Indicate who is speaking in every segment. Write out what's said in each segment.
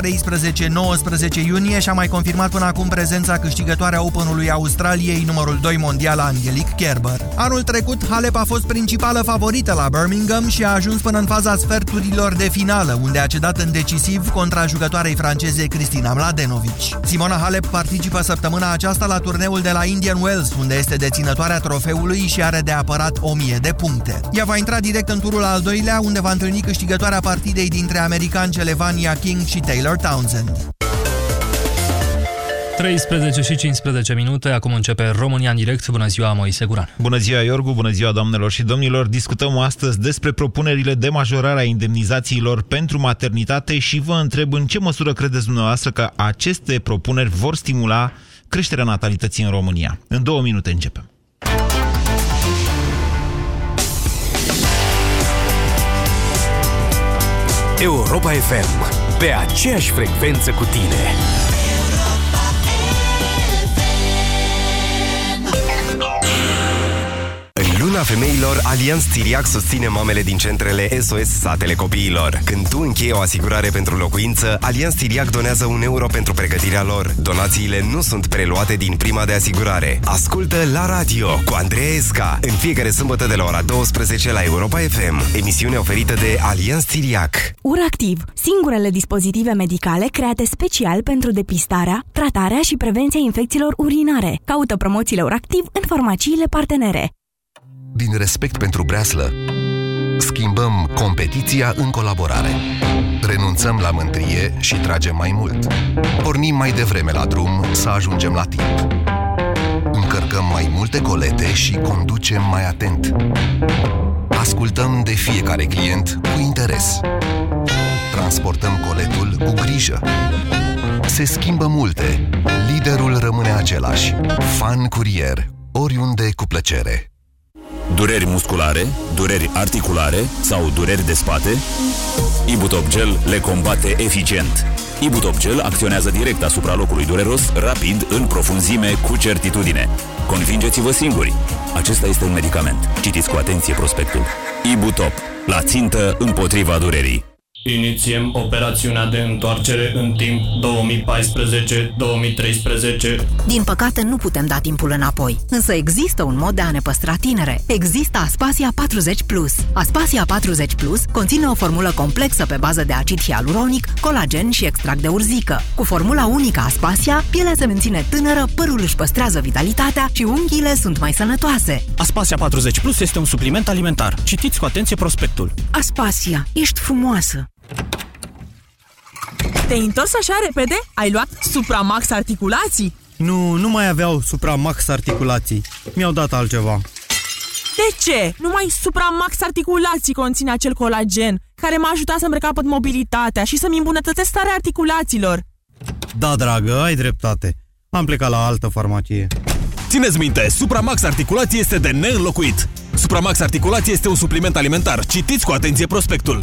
Speaker 1: 13-19 iunie și a mai confirmat până acum prezența câștigătoarea Openului Australiei, numărul 2 mondial, Angelique Kerber. Anul trecut, Halep a fost principală favorită la Birmingham și a ajuns până în faza sferturilor de finală, unde a cedat în decisiv contra jucătoarei franceze Cristina Mladenovic. Simona Halep participă săptămâna aceasta la turneul de la Indian Wells, unde este deținătoarea trofeului și are de apărat 1000 de puncte. Ea va intra direct în turul al doilea, unde va întâlni câștigătoarea partidei dintre americani Celevania King și Taylor Townsend.
Speaker 2: 13 și 15 minute, acum începe România în direct. Bună ziua, Moise Guran.
Speaker 3: Bună ziua, Iorgu, bună ziua, doamnelor și domnilor. Discutăm astăzi despre propunerile de majorare a indemnizațiilor pentru maternitate și vă întreb în ce măsură credeți dumneavoastră că aceste propuneri vor stimula creșterea natalității în România. În două minute începem.
Speaker 4: Europa FM, pe aceeași frecvență cu tine. Luna femeilor, Alianț Țiriac susține mamele din centrele SOS Satele Copiilor. Când tu încheie o asigurare pentru locuință, Alianț Țiriac donează un euro pentru pregătirea lor. Donațiile nu sunt preluate din prima de asigurare. Ascultă la radio cu Andreea Esca în fiecare sâmbătă de la ora 12 la Europa FM. Emisiune oferită de Alianț Țiriac.
Speaker 5: Uractiv, singurele dispozitive medicale create special pentru depistarea, tratarea și prevenția infecțiilor urinare. Caută promoțiile Uractiv în farmaciile partenere
Speaker 6: din respect pentru breaslă, schimbăm competiția în colaborare. Renunțăm la mândrie și tragem mai mult. Pornim mai devreme la drum să ajungem la timp. Încărcăm mai multe colete și conducem mai atent. Ascultăm de fiecare client cu interes. Transportăm coletul cu grijă. Se schimbă multe. Liderul rămâne același. Fan Curier. Oriunde cu plăcere.
Speaker 7: Dureri musculare, dureri articulare sau dureri de spate? Ibutop Gel le combate eficient. Ibutop Gel acționează direct asupra locului dureros, rapid, în profunzime, cu certitudine. Convingeți-vă singuri. Acesta este un medicament. Citiți cu atenție prospectul. Ibutop. La țintă împotriva durerii.
Speaker 8: Inițiem operațiunea de întoarcere în timp 2014-2013.
Speaker 9: Din păcate nu putem da timpul înapoi, însă există un mod de a ne păstra tinere. Există Aspasia 40 Plus. Aspasia 40 Plus conține o formulă complexă pe bază de acid hialuronic, colagen și extract de urzică. Cu formula unică Aspasia, pielea se menține tânără, părul își păstrează vitalitatea și unghiile sunt mai sănătoase.
Speaker 10: Aspasia 40 Plus este un supliment alimentar. Citiți cu atenție prospectul.
Speaker 9: Aspasia, ești frumoasă!
Speaker 11: Te-ai întors așa repede? Ai luat Supramax articulații?
Speaker 12: Nu, nu mai aveau Supramax articulații. Mi-au dat altceva.
Speaker 11: De ce? Numai Supramax articulații conține acel colagen care m-a ajutat să-mi recapăt mobilitatea și să-mi îmbunătățesc starea articulațiilor.
Speaker 12: Da, dragă, ai dreptate. Am plecat la altă farmacie.
Speaker 7: Țineți minte, Supramax articulații este de neînlocuit. Supramax articulații este un supliment alimentar. Citiți cu atenție prospectul.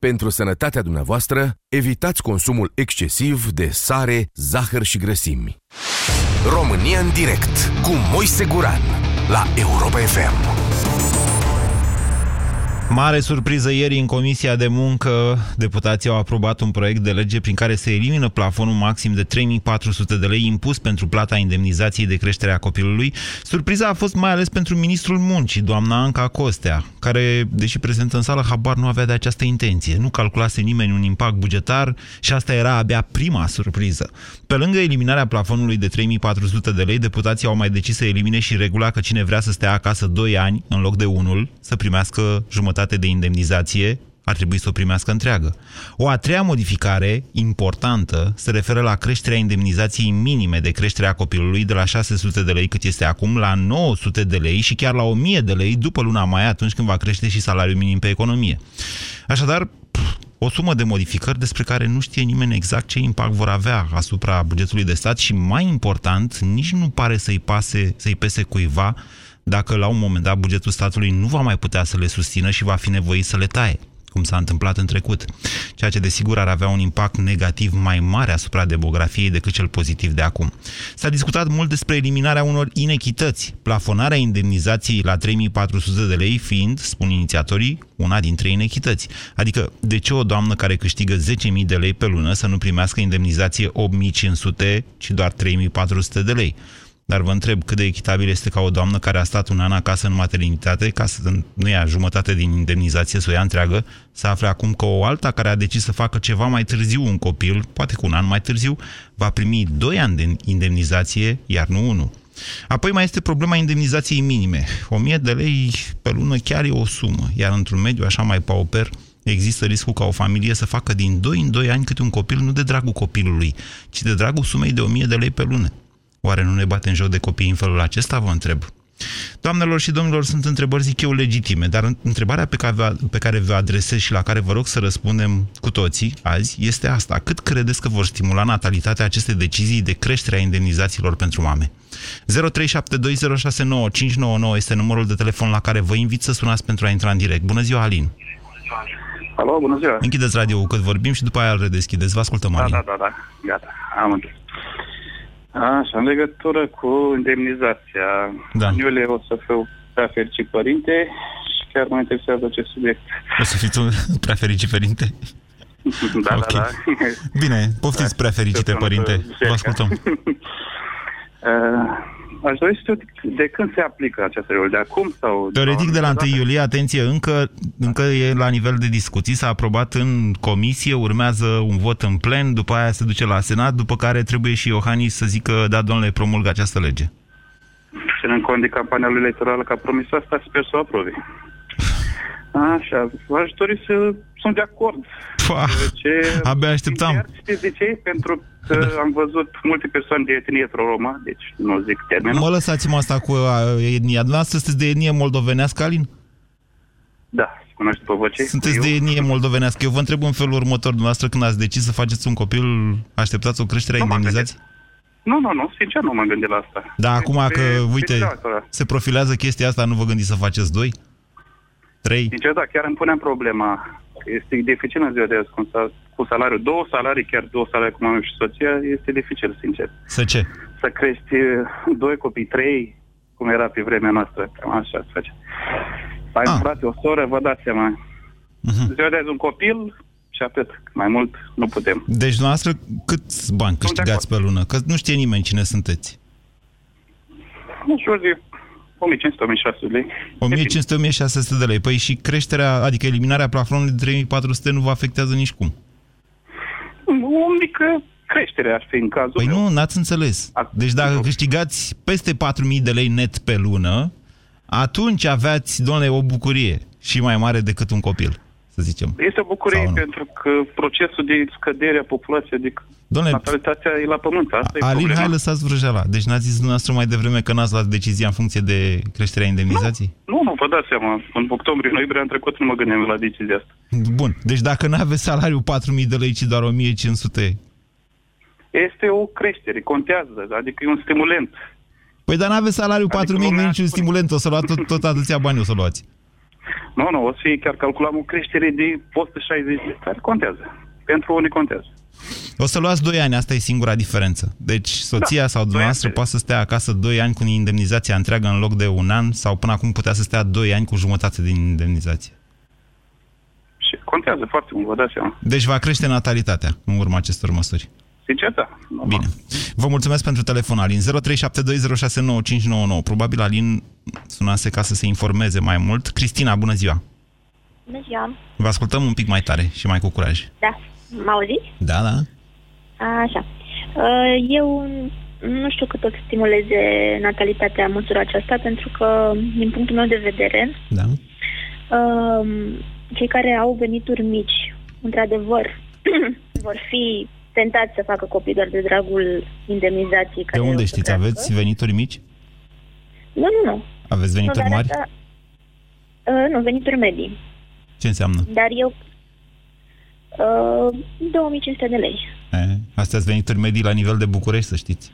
Speaker 4: Pentru sănătatea dumneavoastră, evitați consumul excesiv de sare, zahăr și grăsimi. România în direct cu Moise Guran la Europa FM.
Speaker 3: Mare surpriză ieri în Comisia de Muncă, deputații au aprobat un proiect de lege prin care se elimină plafonul maxim de 3400 de lei impus pentru plata indemnizației de creștere a copilului. Surpriza a fost mai ales pentru ministrul muncii, doamna Anca Costea, care, deși prezent în sală, habar nu avea de această intenție. Nu calculase nimeni un impact bugetar și asta era abia prima surpriză. Pe lângă eliminarea plafonului de 3400 de lei, deputații au mai decis să elimine și regula că cine vrea să stea acasă 2 ani în loc de unul, să primească jumătate jumătate de indemnizație ar trebui să o primească întreagă. O a treia modificare importantă se referă la creșterea indemnizației minime de creșterea copilului de la 600 de lei cât este acum la 900 de lei și chiar la 1000 de lei după luna mai atunci când va crește și salariul minim pe economie. Așadar, o sumă de modificări despre care nu știe nimeni exact ce impact vor avea asupra bugetului de stat și, mai important, nici nu pare să-i, pase, să-i pese cuiva dacă la un moment dat bugetul statului nu va mai putea să le susțină și va fi nevoit să le taie cum s-a întâmplat în trecut, ceea ce desigur ar avea un impact negativ mai mare asupra demografiei decât cel pozitiv de acum. S-a discutat mult despre eliminarea unor inechități, plafonarea indemnizației la 3400 de lei fiind, spun inițiatorii, una dintre inechități. Adică, de ce o doamnă care câștigă 10.000 de lei pe lună să nu primească indemnizație 8.500, ci doar 3.400 de lei? Dar vă întreb cât de echitabil este ca o doamnă care a stat un an acasă în maternitate, ca să nu ia jumătate din indemnizație, să o ia întreagă, să afle acum că o alta care a decis să facă ceva mai târziu un copil, poate cu un an mai târziu, va primi 2 ani de indemnizație, iar nu unul. Apoi mai este problema indemnizației minime. 1000 de lei pe lună chiar e o sumă, iar într-un mediu așa mai pauper, există riscul ca o familie să facă din 2 în 2 ani câte un copil, nu de dragul copilului, ci de dragul sumei de 1000 de lei pe lună. Oare nu ne bate în joc de copii în felul acesta, vă întreb? Doamnelor și domnilor, sunt întrebări, zic eu, legitime, dar întrebarea pe care, vă, pe care vă adresez și la care vă rog să răspundem cu toții azi este asta. Cât credeți că vor stimula natalitatea aceste decizii de creștere a indemnizațiilor pentru mame? 0372069599 este numărul de telefon la care vă invit să sunați pentru a intra în direct. Bună ziua, Alin!
Speaker 13: Alo, bună ziua!
Speaker 3: Închideți radio cât vorbim și după aia îl redeschideți. Vă ascultăm,
Speaker 13: da,
Speaker 3: Alin.
Speaker 13: Da, da, da, gata, am înțeles. Așa, în legătură cu indemnizația,
Speaker 3: da.
Speaker 13: eu le o să fiu prea fericit părinte și chiar mă interesează acest subiect.
Speaker 3: O să fiți un prea fericit părinte?
Speaker 13: da,
Speaker 3: Ok.
Speaker 13: da, da.
Speaker 3: Bine, poftiți prea fericite, părinte. Vă ascultăm.
Speaker 13: Uh, Aș dori să știu de când se aplică această regulă, de acum sau...
Speaker 3: Teoretic de la 1 iulie, atenție, încă, încă e la nivel de discuții, s-a aprobat în comisie, urmează un vot în plen, după aia se duce la Senat, după care trebuie și Iohannis să zică, da, domnule, promulgă această lege.
Speaker 13: Ținând cont de campania lui electorală că a promis asta, sper să o aprobe. Așa, aș dori să sunt de acord.
Speaker 3: Pua,
Speaker 13: ce,
Speaker 3: abia așteptam.
Speaker 13: Știți de ce? Pentru că am văzut multe persoane de etnie pro-roma, deci nu zic termenul.
Speaker 3: Mă lăsați-mă asta cu uh, etnia. Dumneavoastră sunteți de etnie moldovenească, Alin?
Speaker 13: Da, cunoaște pe voce.
Speaker 3: Sunteți
Speaker 13: Eu-
Speaker 3: de etnie moldovenească. Eu vă întreb în felul următor, dumneavoastră, când ați decis să faceți un copil, așteptați o creștere a
Speaker 13: Nu m-am
Speaker 3: indemnizației?
Speaker 13: Nu, nu, nu, sincer nu m-am gândit la asta.
Speaker 3: Da, acum că,
Speaker 13: Pe-
Speaker 3: uite,
Speaker 13: pe altora.
Speaker 3: se profilează chestia asta, nu vă gândiți să faceți doi? Trei?
Speaker 13: Sincer, da, chiar îmi puneam problema. că Este dificil în ziua de azi cu, sal- cu salariul. Două salarii, chiar două salarii cum am eu și soția, este dificil, sincer.
Speaker 3: Să ce?
Speaker 13: Să crești uh, doi copii, trei, cum era pe vremea noastră. Cam așa se face. Ai
Speaker 3: Ah.
Speaker 13: un frate, o soră, vă dați seama.
Speaker 3: Mhm.
Speaker 13: Ziua de azi un copil și atât. Mai mult nu putem.
Speaker 3: Deci, dumneavoastră, câți bani câștigați pe lună? Că nu știe nimeni cine sunteți.
Speaker 13: Nu știu, zi 1500-1600 de lei.
Speaker 3: 1500-1600 de lei. Păi și creșterea, adică eliminarea plafonului de 3400 nu vă afectează nici cum.
Speaker 13: O mică creștere ar fi în cazul
Speaker 3: Păi
Speaker 13: meu.
Speaker 3: nu, n-ați înțeles. Deci dacă câștigați peste 4000 de lei net pe lună, atunci aveați, domnule, o bucurie și mai mare decât un copil, să zicem.
Speaker 13: Este o bucurie
Speaker 3: Sau nu?
Speaker 13: pentru că procesul de scădere a populației, adică
Speaker 3: Domnule,
Speaker 13: natalitatea e la pământ. Asta e
Speaker 3: Alin,
Speaker 13: problema.
Speaker 3: hai lăsați vrăjeala. Deci n-ați zis dumneavoastră mai devreme că n-ați luat decizia în funcție de creșterea indemnizației?
Speaker 13: Nu, nu, vă dați seama. În octombrie, noiembrie am trecut, nu mă gândeam la decizia asta.
Speaker 3: Bun. Deci dacă nu aveți salariul 4000 de lei, ci doar 1500,
Speaker 13: Este o creștere, contează, adică e un stimulent.
Speaker 3: Păi dar n-aveți salariul
Speaker 13: Adică
Speaker 3: 4.000, nu e
Speaker 13: lumea
Speaker 3: niciun stimulant, o să luați tot, tot atâția bani, o să luați.
Speaker 13: Nu, nu, o să fie chiar calculam o creștere de 160 de care contează. Pentru unii contează.
Speaker 3: O să luați 2 ani, asta e singura diferență. Deci soția sau dumneavoastră poate să stea acasă 2 ani cu indemnizația întreagă în loc de un an sau până acum putea să stea 2 ani cu jumătate din indemnizație.
Speaker 13: Și contează foarte mult, vă dați seama.
Speaker 3: Deci va crește natalitatea în urma acestor măsuri.
Speaker 13: Sincer, da.
Speaker 3: Bine. Vă mulțumesc pentru telefon, Alin. 0372069599. Probabil Alin sunase ca să se informeze mai mult. Cristina, bună ziua!
Speaker 14: Bună ziua!
Speaker 3: Vă ascultăm un pic mai tare și mai cu curaj.
Speaker 14: Da, mă auziți?
Speaker 3: Da, da.
Speaker 14: Așa. Uh, Eu nu știu cât o să stimuleze natalitatea măsura aceasta, pentru că, din punctul meu de vedere,
Speaker 3: Da.
Speaker 14: uh, cei care au venituri mici, într-adevăr, vor fi tentați să facă copii doar de dragul indemnizației.
Speaker 3: De
Speaker 14: care
Speaker 3: unde
Speaker 14: o să
Speaker 3: știți?
Speaker 14: crească.
Speaker 3: Aveți venituri mici?
Speaker 14: Nu, nu, nu.
Speaker 3: Aveți venituri
Speaker 14: nu, dar
Speaker 3: mari?
Speaker 14: Asta, uh, nu, venituri medii.
Speaker 3: Ce înseamnă?
Speaker 14: Dar eu... Uh, 2500 de lei.
Speaker 3: E, astea sunt venituri medii la nivel de București, să știți.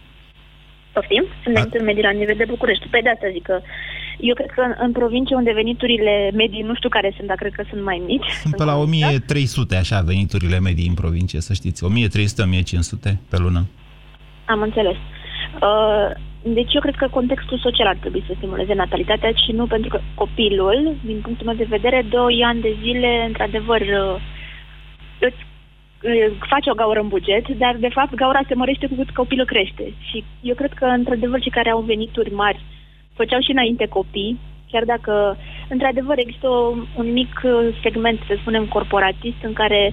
Speaker 14: Poftim? Sunt venituri medii la nivel de București. Pe de asta zic că eu cred că în, în provincie unde veniturile medii, nu știu care sunt, dar cred că sunt mai mici.
Speaker 3: Sunt pe la 1300, așa, veniturile medii în provincie, să știți. 1300-1500 pe lună.
Speaker 14: Am înțeles. Uh, deci eu cred că contextul social ar trebui să stimuleze natalitatea și nu pentru că copilul, din punctul meu de vedere, 2 ani de zile, într-adevăr, uh, îți uh, face o gaură în buget, dar de fapt gaura se mărește cu cât copilul crește. Și eu cred că, într-adevăr, cei care au venituri mari făceau și înainte copii, chiar dacă, într-adevăr, există o, un mic uh, segment, să spunem, corporatist, în care,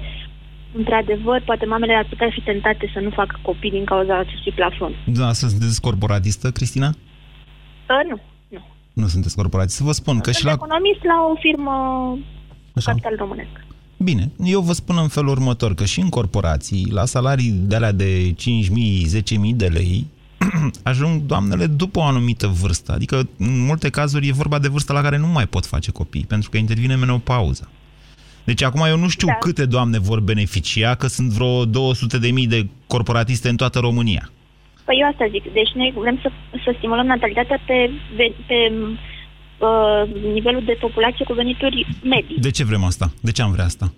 Speaker 14: într-adevăr, poate mamele ar putea fi tentate să nu facă copii din cauza acestui plafon.
Speaker 3: Da, să sunteți corporatistă, Cristina?
Speaker 14: Uh, nu, nu.
Speaker 3: Nu sunteți corporatistă. Vă spun că
Speaker 14: Sunt
Speaker 3: și la...
Speaker 14: economist la o firmă
Speaker 3: Așa.
Speaker 14: capital românesc.
Speaker 3: Bine, eu vă spun în felul următor, că și în corporații, la salarii de alea de 5.000, 10.000 de lei, ajung doamnele după o anumită vârstă. Adică, în multe cazuri, e vorba de vârstă la care nu mai pot face copii, pentru că intervine menopauza. Deci acum eu nu știu da. câte doamne vor beneficia, că sunt vreo 200 de mii de corporatiste în toată România.
Speaker 14: Păi eu asta zic. Deci noi vrem să, să stimulăm natalitatea pe, pe, pe uh, nivelul de populație cu venituri medii.
Speaker 3: De ce vrem asta? De ce am vrea asta?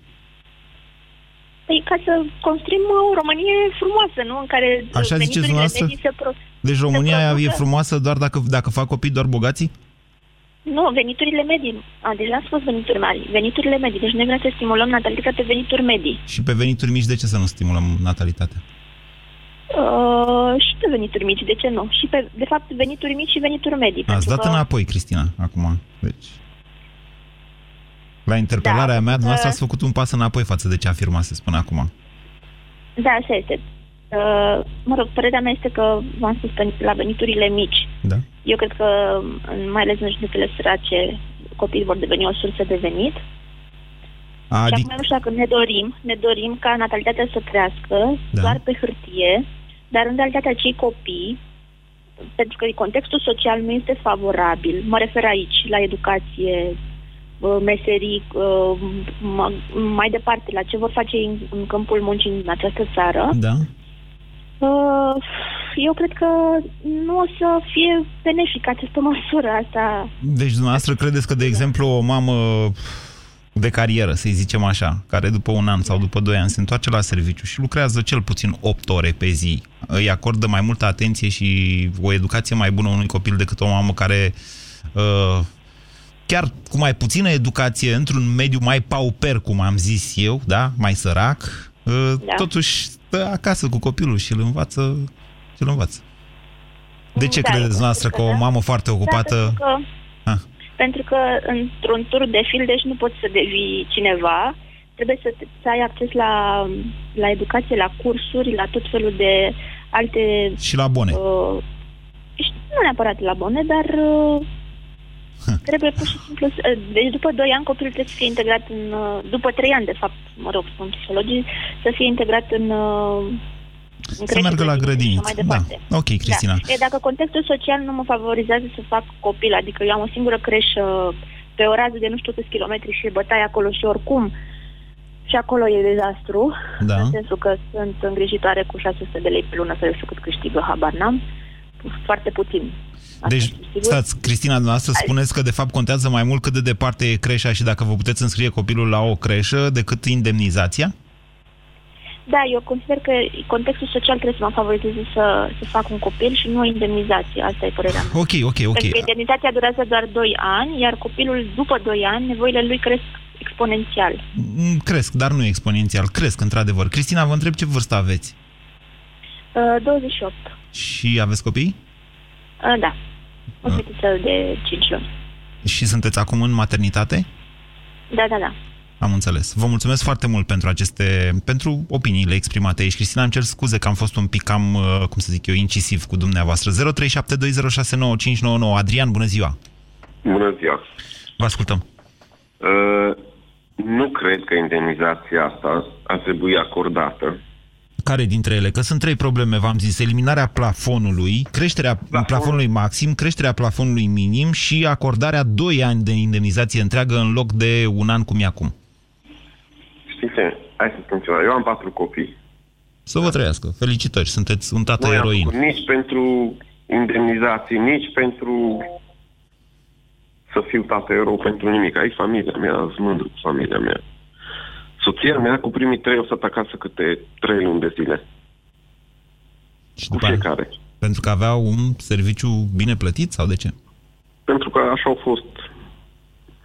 Speaker 14: Păi ca să construim o Românie frumoasă, nu? În care
Speaker 3: Așa ziceți
Speaker 14: veniturile
Speaker 3: dumneavoastră?
Speaker 14: medii se pro...
Speaker 3: Deci România
Speaker 14: se
Speaker 3: e
Speaker 14: producă-
Speaker 3: frumoasă doar dacă, dacă fac copii doar bogații?
Speaker 14: Nu, veniturile medii. A, deci n-am spus venituri mari. Veniturile medii. Deci noi vrem să stimulăm natalitatea pe venituri medii.
Speaker 3: Și pe venituri mici, de ce să nu stimulăm natalitatea?
Speaker 14: Uh, și pe venituri mici, de ce nu? Și pe, de fapt, venituri mici și venituri medii.
Speaker 3: Ați
Speaker 14: pentru
Speaker 3: dat
Speaker 14: că-
Speaker 3: înapoi, Cristina, acum. Deci... La interpelarea
Speaker 14: Da,
Speaker 3: mea, dumneavoastră
Speaker 14: că-
Speaker 3: ați făcut un pas înapoi față de ce afirmase până acum.
Speaker 14: Da, așa este. Uh, mă rog, părerea mea este că, v-am spus, pe- la veniturile mici,
Speaker 3: Da.
Speaker 14: eu cred că, în- mai ales în județele sărace, copiii vor deveni o sursă de venit. Și
Speaker 3: Adică,
Speaker 14: acum nu știu dacă ne dorim, ne dorim ca natalitatea să crească
Speaker 3: Da.
Speaker 14: doar pe hârtie, dar în realitate acei copii, pentru că contextul social nu este favorabil, mă refer aici la educație, uh, meserii, uh, m- mai departe, la ce vor face în, în câmpul muncii în această țară,
Speaker 3: da.
Speaker 14: uh, eu cred că nu o să fie benefică această măsură asta.
Speaker 3: Deci dumneavoastră credeți că, de exemplu, o mamă de carieră, să-i zicem așa, care după un an sau după doi ani se întoarce la serviciu și lucrează cel puțin 8 ore pe zi, îi acordă mai multă atenție și o educație mai bună unui copil decât o mamă care uh, chiar cu mai puțină educație, într-un mediu mai pauper, cum am zis eu, da, mai sărac, uh,
Speaker 14: Da.
Speaker 3: totuși stă acasă cu copilul și îl învață, și îl învață. De ce
Speaker 14: Da,
Speaker 3: credeți
Speaker 14: eu
Speaker 3: dumneavoastră că
Speaker 14: cred că
Speaker 3: o
Speaker 14: da.
Speaker 3: mamă foarte ocupată...
Speaker 14: Da, pentru că,
Speaker 3: Ah.
Speaker 14: pentru că într-un tur de fil, deci nu poți să devii cineva, trebuie să, te- să ai acces la, la educație, la cursuri, la tot felul de alte...
Speaker 3: Și la bune.
Speaker 14: Uh, și nu neapărat la bune, dar uh, trebuie pur și simplu... Să, uh, deci după 2 ani copilul trebuie să fie integrat în... Uh, după 3 ani, de fapt, mă rog, spun psihologii, să fie integrat în... Uh, în
Speaker 3: Să
Speaker 14: creșe,
Speaker 3: meargă la
Speaker 14: grădiniță și
Speaker 3: grădiniță.
Speaker 14: Mai departe.
Speaker 3: Da. Ok, Cristina.
Speaker 14: Da. E, dacă contextul social nu mă favorizează să fac copil, adică eu am o singură creșă pe o rază de nu știu câți kilometri și bătaie acolo și oricum și acolo e dezastru,
Speaker 3: Da.
Speaker 14: în sensul că sunt îngrijitoare cu 600 de lei pe lună sau eu știu cât câștigă, habar n-am, foarte puțin.
Speaker 3: Deci, stați, Cristina, dumneavoastră spuneți că de fapt contează mai mult cât de departe e creșa și dacă vă puteți înscrie copilul la o creșă decât indemnizația?
Speaker 14: Da, eu consider că contextul social trebuie să mă favorizeze să, să fac un copil și nu o indemnizație. Asta e părerea mea.
Speaker 3: Ok, ok, ok.
Speaker 14: Pentru că indemnizația durează doar 2 ani, iar copilul după 2 ani, nevoile lui cresc exponențial.
Speaker 3: Mm, Cresc, dar nu exponențial. Cresc, într-adevăr. Cristina, vă întreb ce vârstă aveți?
Speaker 14: Uh, 28.
Speaker 3: Și aveți copii?
Speaker 14: Uh, da. O fetiță de 5 luni.
Speaker 3: Și sunteți acum în maternitate?
Speaker 14: Da, da, da.
Speaker 3: Am înțeles. Vă mulțumesc foarte mult pentru aceste, pentru opiniile exprimate aici. Cristina, îmi cer scuze că am fost un pic cam, uh, cum să zic eu, incisiv cu dumneavoastră. 0372069599. Adrian, bună ziua!
Speaker 15: Bună ziua.
Speaker 3: Vă ascultăm.
Speaker 15: Uh, nu cred că indemnizația asta ar trebui acordată.
Speaker 3: Care dintre ele? Că sunt trei probleme, v-am zis. Eliminarea plafonului, creșterea Plafon. plafonului maxim, creșterea plafonului minim și acordarea 2 ani de indemnizație întreagă în loc de un an cum e acum.
Speaker 15: Știți, hai să spun ceva, eu am patru copii.
Speaker 3: Să vă trăiască. Felicitări, sunteți un tată
Speaker 15: Nu i-am
Speaker 3: eroin.
Speaker 15: făcut nici pentru indemnizații, nici pentru să fiu tată erou pentru nimic. Aici familia mea, sunt mândru cu familia mea. Soția mea cu primii trei o stat acasă câte trei luni de zile.
Speaker 3: Și
Speaker 15: Cu
Speaker 3: după aia-
Speaker 15: fiecare.
Speaker 3: Pentru că aveau un serviciu bine plătit sau de ce?
Speaker 15: Pentru că așa au fost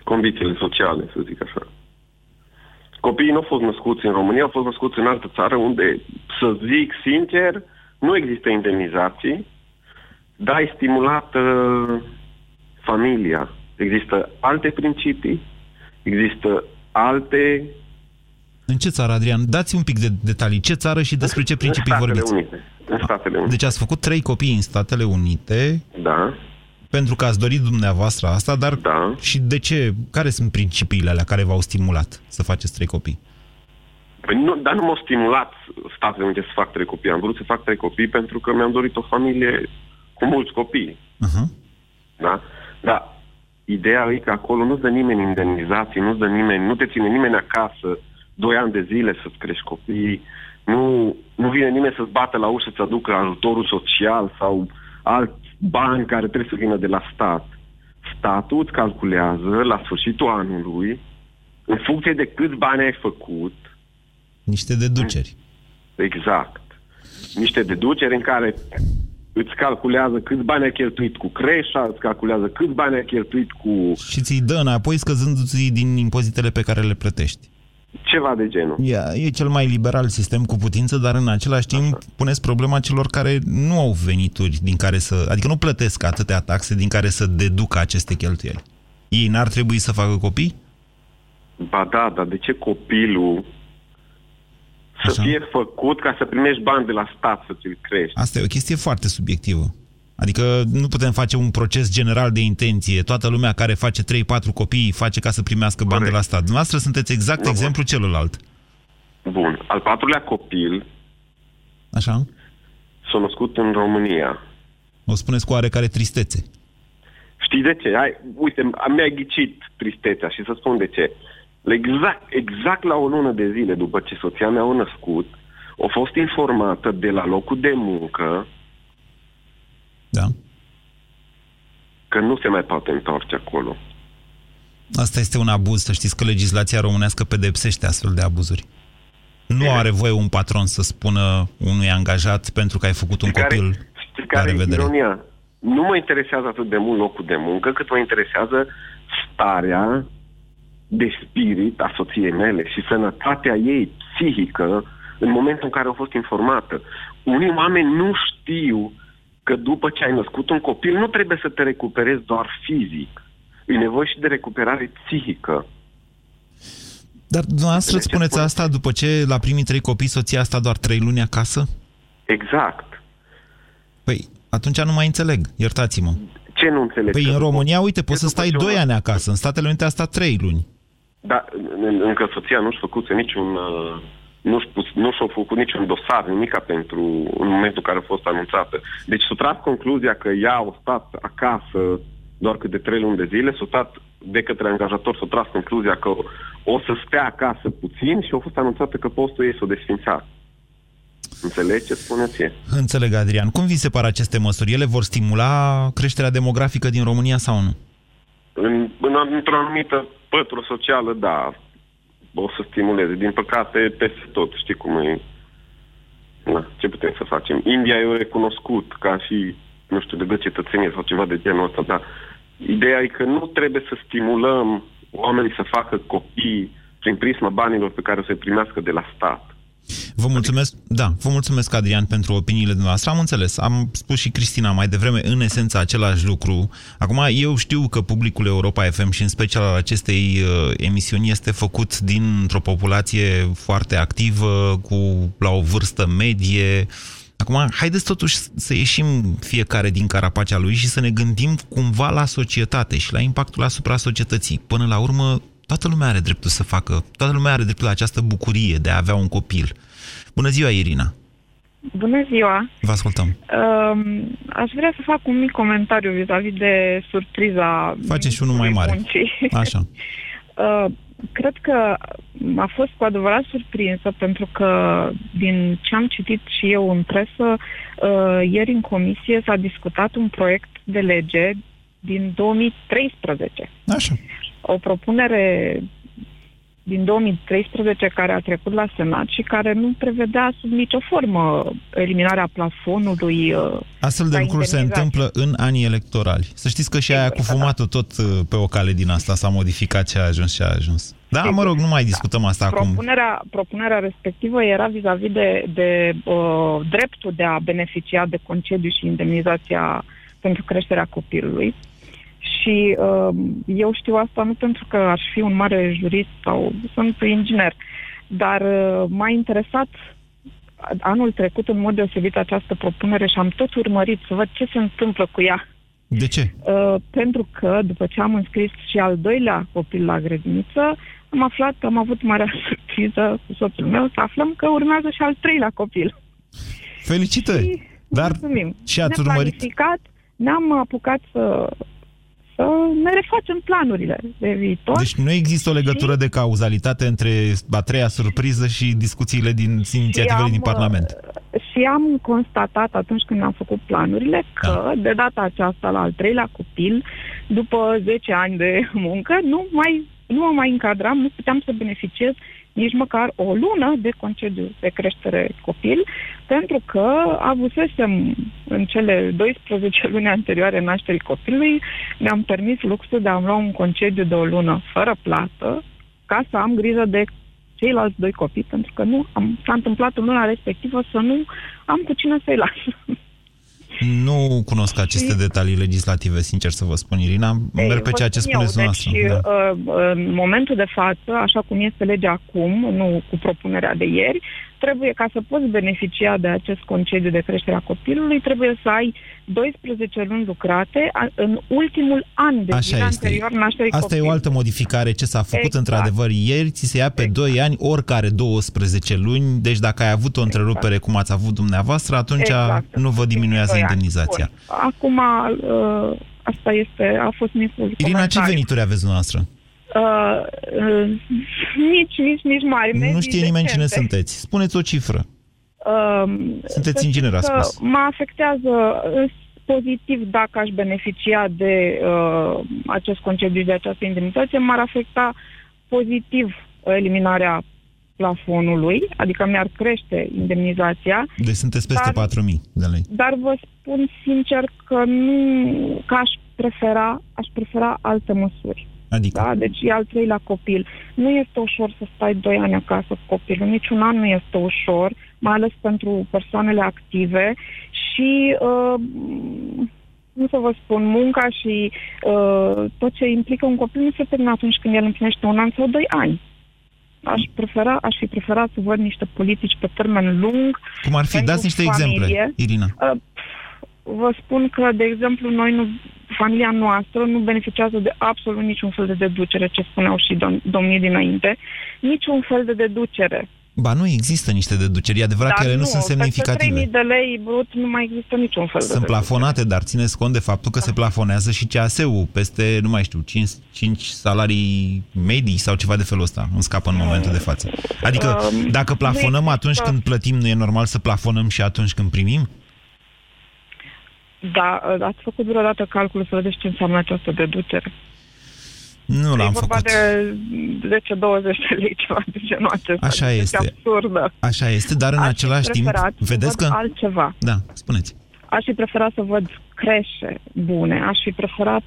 Speaker 15: condițiile sociale, să zic așa. Copiii nu au fost născuți în România, au fost născuți în altă țară unde, să zic sincer, nu există indemnizații, dar e stimulată familia. Există alte principii, există alte...
Speaker 3: În ce țară, Adrian? Dați un pic de detalii. Ce țară și despre ce principii
Speaker 15: în Statele
Speaker 3: vorbiți?
Speaker 15: Unite. În Statele Unite.
Speaker 3: Deci ați făcut trei copii în Statele Unite
Speaker 15: Da.
Speaker 3: pentru că ați dorit dumneavoastră asta, dar
Speaker 15: Da.
Speaker 3: și de ce? Care sunt principiile alea care v-au stimulat să faceți trei copii?
Speaker 15: Păi nu, dar nu m-au stimulat Statele Unite să fac trei copii. Am vrut să fac trei copii pentru că mi-am dorit o familie cu mulți copii.
Speaker 3: Uh-huh.
Speaker 15: Da? Dar ideea e că acolo nu-ți dă nimeni indemnizații, nu-ți dă nimeni, nu te ține nimeni acasă doi ani de zile să-ți crești copiii, nu, nu vine nimeni să-ți bată la ușă să-ți aducă ajutorul social sau alți bani care trebuie să vină de la stat. Statul îți calculează la sfârșitul anului, în funcție de câți bani ai făcut,
Speaker 3: Niște deduceri.
Speaker 15: Exact. Niște deduceri în care îți calculează câți bani ai cheltuit cu creșa, îți calculează câți bani ai cheltuit cu
Speaker 3: Și ți-i dă înapoi scăzându-ți din impozitele pe care le plătești.
Speaker 15: Ceva de genul.
Speaker 3: E, e cel mai liberal sistem cu putință, dar în același timp puneți problema celor care nu au venituri din care să... Adică nu plătesc atâtea taxe din care să deducă aceste cheltuieli. Ei n-ar trebui să facă copii?
Speaker 15: Ba da, dar de ce copilul să
Speaker 3: Așa.
Speaker 15: fie făcut ca să primești bani de la stat să ți-l crești?
Speaker 3: Asta e o chestie foarte subiectivă. Adică nu putem face un proces general de intenție. Toată lumea care face 3-4 copii face ca să primească bani de la stat. Dumneavoastră sunteți exact
Speaker 15: Nu,
Speaker 3: exemplu celălalt.
Speaker 15: Bun. Al patrulea copil
Speaker 3: Așa?
Speaker 15: s-a născut în România.
Speaker 3: O spuneți cu oarecare tristețe.
Speaker 15: Știi de ce? Hai, uite, mi-a ghicit tristețea și să spun de ce. Exact, exact la o lună de zile după ce soția mea a născut, a fost informată de la locul de muncă
Speaker 3: Da.
Speaker 15: că nu se mai poate întoarce acolo.
Speaker 3: Asta este un abuz. Să știți că legislația românească pedepsește astfel de abuzuri. Nu are voie un patron să spună unui angajat pentru că ai făcut un
Speaker 15: Care-
Speaker 3: copil
Speaker 15: Știi
Speaker 3: la
Speaker 15: care e
Speaker 3: revedere.
Speaker 15: ironia? Nu mă interesează atât de mult locul de muncă, cât mă interesează starea de spirit a soției mele și sănătatea ei psihică în momentul în care au fost informată. Unii oameni nu știu că după ce ai născut un copil nu trebuie să te recuperezi doar fizic. E nevoie și de recuperare psihică.
Speaker 3: Dar dumneavoastră
Speaker 15: Înțelegi ce
Speaker 3: spuneți
Speaker 15: spun?
Speaker 3: asta după ce la primii trei copii soția a stat doar trei luni acasă?
Speaker 15: Exact.
Speaker 3: Păi, atunci nu mai înțeleg. Iertați-mă.
Speaker 15: Ce nu înțelegi?
Speaker 3: Păi
Speaker 15: Că
Speaker 3: în
Speaker 15: după-
Speaker 3: România, uite, poți să
Speaker 15: după
Speaker 3: stai
Speaker 15: ce
Speaker 3: doi
Speaker 15: una-
Speaker 3: ani acasă. În Statele Unite a stat trei luni.
Speaker 15: Da, în- încă soția nu-și făcuse niciun... uh, Nu, nu și-a făcut niciun dosar, nimica pentru în momentul în care a fost anunțată. Deci s-a tras concluzia că ea a stat acasă doar cât de trei luni de zile, s-a stat de către angajator, s-a tras concluzia că o să stea acasă puțin și a fost anunțată că postul ei s-a desfințat. Înțelegi ce spune ție?
Speaker 3: Înțeleg, Adrian. Cum vi se par aceste măsuri? Ele vor stimula creșterea demografică din România sau nu?
Speaker 15: În, în, într-o anumită pătură socială, da, o să stimuleze. Din păcate, peste tot, știi cum e. Na, ce putem să facem? India e recunoscut ca și, nu știu, de de cetățenie sau ceva de genul ăsta, dar ideea e că nu trebuie să stimulăm oamenii să facă copii prin prisma banilor pe care o să-i primească de la stat.
Speaker 3: Vă mulțumesc, da, vă mulțumesc, Adrian, pentru opiniile dumneavoastră. Am înțeles, am spus și Cristina mai devreme, în esență, același lucru. Acum, eu știu că publicul Europa FM și în special al acestei uh, emisiuni este făcut dintr-o populație foarte activă, cu la o vârstă medie. Acum, haideți totuși să ieșim fiecare din carapacea lui și să ne gândim cumva la societate și la impactul asupra societății. Până la urmă, toată lumea are dreptul să facă, toată lumea are dreptul la această bucurie de a avea un copil. Bună ziua, Irina!
Speaker 16: Bună ziua!
Speaker 3: Vă ascultăm.
Speaker 16: Uh, aș vrea să fac un mic comentariu vis-a-vis de surpriza
Speaker 3: Face și unul mai mare.
Speaker 16: muncii.
Speaker 3: Așa.
Speaker 16: Uh, cred că a fost cu adevărat surprinsă pentru că din ce am citit și eu în presă, uh, ieri în comisie s-a discutat un proiect de lege din 2013.
Speaker 3: Așa.
Speaker 16: O propunere din 2013 care a trecut la Senat și care nu prevedea sub nicio formă eliminarea plafonului. uh,
Speaker 3: Astfel de
Speaker 16: la
Speaker 3: lucruri se
Speaker 16: indemnizație.
Speaker 3: întâmplă în anii electorali. Să știți că și aia cu fumatul tot uh, pe o cale din asta s-a modificat și a ajuns și a ajuns. Da, mă rog, nu mai discutăm asta acum.
Speaker 16: Propunerea, propunerea respectivă era vis-a-vis de, de uh, dreptul de a beneficia de concediu și indemnizația pentru creșterea copilului. Și uh, eu știu asta nu pentru că aș fi un mare jurist sau sunt inginer, dar uh, m-a interesat anul trecut în mod deosebit această propunere și am tot urmărit să văd ce se întâmplă cu ea.
Speaker 3: De ce?
Speaker 16: Uh, pentru că după ce am înscris și al doilea copil la grădiniță, am aflat, am avut marea surpriză cu soțul meu să aflăm că urmează și al treilea copil.
Speaker 3: Felicitări! Dar
Speaker 16: Mulțumim.
Speaker 3: și ați urmărit...
Speaker 16: Neplanificat, ne-am apucat să, să ne refacem planurile de viitor.
Speaker 3: Deci nu există o legătură de cauzalitate între a treia surpriză și discuțiile din inițiativele
Speaker 16: am,
Speaker 3: din Parlament.
Speaker 16: Și am constatat atunci când am făcut planurile că
Speaker 3: Da.
Speaker 16: de data aceasta la al treilea copil, după 10 ani de muncă, nu mai nu mă mai încadram, nu puteam să beneficiez nici măcar o lună de concediu de creștere copil, pentru că avusesem în cele 12 luni anterioare nașterii copilului, mi-am permis luxul de a-mi lua un concediu de o lună fără plată, ca să am grijă de ceilalți doi copii, pentru că nu am, s-a întâmplat în luna respectivă să nu am cu cine să-i las.
Speaker 3: Nu cunosc aceste detalii legislative, sincer să vă spun, Irina. Merg pe
Speaker 16: Vă
Speaker 3: ceea ce
Speaker 16: spun eu,
Speaker 3: spuneți dumneavoastră.
Speaker 16: Deci,
Speaker 3: Da.
Speaker 16: uh, în momentul de față, așa cum este legea acum, nu cu propunerea de ieri, trebuie ca să poți beneficia de acest concediu de creștere a copilului, trebuie să ai 12 luni lucrate a- în ultimul an de
Speaker 3: Așa
Speaker 16: zile
Speaker 3: este.
Speaker 16: anterior nașterii
Speaker 3: Asta e o
Speaker 16: copilului.
Speaker 3: altă modificare ce s-a făcut
Speaker 16: Exact.
Speaker 3: într-adevăr ieri, ți se ia pe 2 ani oricare 12 luni, deci dacă ai avut o întrerupere cum ați avut dumneavoavoaă, atunci
Speaker 16: Exact.
Speaker 3: nu vă diminuează
Speaker 16: Doi ani.
Speaker 3: indemnizația.
Speaker 16: Bun. Acum, uh, asta este, a fost micul
Speaker 3: Irina, ce
Speaker 16: comentariu.
Speaker 3: venituri aveți dumneavoastră?
Speaker 16: Uh, uh, nici, nici, nici mari.
Speaker 3: Nu
Speaker 16: medii
Speaker 3: știe nimeni cine
Speaker 16: decente.
Speaker 3: sunteți. Spuneți o cifră.
Speaker 16: Um,
Speaker 3: Sunteți
Speaker 16: să
Speaker 3: inginer, a
Speaker 16: știți că
Speaker 3: spus.
Speaker 16: Mă afectează uh, pozitiv dacă aș beneficia de uh, acest concediu și de această indemnizație, m-ar afecta pozitiv eliminarea plafonului, adică mi-ar crește indemnizația,
Speaker 3: Deci sunteți peste
Speaker 16: Dar-
Speaker 3: 4.000 de lei.
Speaker 16: dar vă spun sincer că nu, că aș prefera, aș prefera alte măsuri.
Speaker 3: Adică?
Speaker 16: Da? Deci e al treilea copil. Nu este ușor să stai doi ani acasă cu copilul, niciun an nu este ușor, mai ales pentru persoanele active și uh, cum să vă spun, munca și uh, tot ce implică un copil nu se termină atunci când el împlinește un an sau doi ani. Aș, prefera, aș fi preferat să văd niște politici pe termen lung.
Speaker 3: Cum ar fi?
Speaker 16: pentru
Speaker 3: Dați niște
Speaker 16: familie.
Speaker 3: exemple, Irina.
Speaker 16: Uh, vă spun că, de exemplu, noi nu, familia noastră nu beneficiază de absolut niciun fel de deducere, ce spuneau și dom- domnii dinainte, niciun fel de deducere.
Speaker 3: Ba nu există niște deduceri, e adevărat că ele nu, sunt semnificative.
Speaker 16: Peste 3.000 de lei brut nu mai există niciun fel de
Speaker 3: Sunt
Speaker 16: deducere.
Speaker 3: plafonate, dar țineți cont de faptul că se plafonează și CAS-ul peste, nu mai știu, 5, 5 salarii medii sau ceva de felul ăsta. Îmi scapă în momentul de față. Adică,
Speaker 16: Um,
Speaker 3: dacă
Speaker 16: nu
Speaker 3: plafonăm
Speaker 16: există-
Speaker 3: atunci când plătim, nu e normal să plafonăm și atunci când primim?
Speaker 16: Da, ați făcut vreodată calculul să vedeți ce înseamnă această deducere?
Speaker 3: Nu
Speaker 16: e
Speaker 3: l-am
Speaker 16: vorba
Speaker 3: făcut.
Speaker 16: de 10-20 de lei, ceva de genul acesta.
Speaker 3: Așa
Speaker 16: Deci
Speaker 3: este.
Speaker 16: absurdă.
Speaker 3: Așa este, dar în
Speaker 16: Aș fi
Speaker 3: același timp,
Speaker 16: preferat să
Speaker 3: vedeți
Speaker 16: văd
Speaker 3: că...
Speaker 16: altceva.
Speaker 3: Da, spuneți.
Speaker 16: Aș fi preferat să văd creșe bune, aș fi preferat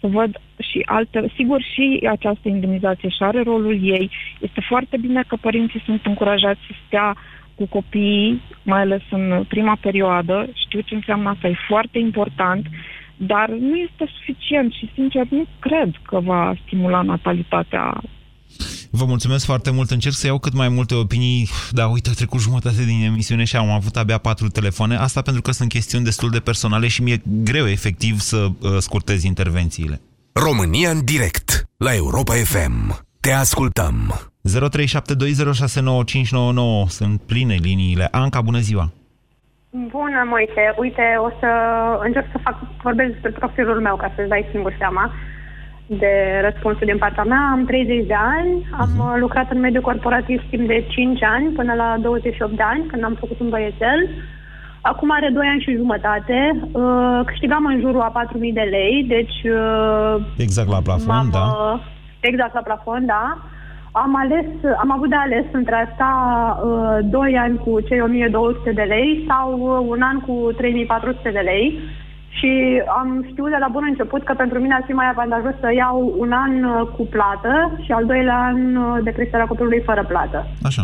Speaker 16: să văd și alte... Sigur, și această indemnizație și are rolul ei. Este foarte bine că părinții sunt încurajați să stea cu copiii, mai ales în prima perioadă. Știu ce înseamnă asta, e foarte important, dar nu este suficient și, sincer, nu cred că va stimula natalitatea
Speaker 3: Vă mulțumesc foarte mult. Încerc să iau cât mai multe opinii. Da, uite, a trecut jumătate din emisiune și am avut abia patru telefoane. Asta pentru că sunt chestiuni destul de personale și mi-e greu efectiv să uh, scurtez intervențiile.
Speaker 4: România în direct la Europa FM. Te ascultăm.
Speaker 3: 0372069599 sunt pline liniile. Anca, bună ziua!
Speaker 17: Bună, Moise. Uite, o să încerc să fac, vorbesc despre profilul meu, ca să-ți dai singur seama. de răspunsuri din partea mea. Am 30 de ani, am uh, lucrat în mediul corporativ timp de 5 ani, până la 28 de ani, când am făcut un băiețel. Acum are 2 ani și jumătate. Uh, câștigam în jurul a 4.000 de lei, deci... Uh,
Speaker 3: Exact la plafon,
Speaker 17: m-am,
Speaker 3: da.
Speaker 17: uh, Exact la plafon, da. Am ales, am avut de ales între asta uh, 2 ani cu cei 1200 de lei sau uh, un an cu 3400 de lei. Și am știut de la bun început că pentru mine ar fi mai avantajos să iau un an uh, cu plată și al doilea an uh, de creșterea copilului fără plată.
Speaker 3: Așa.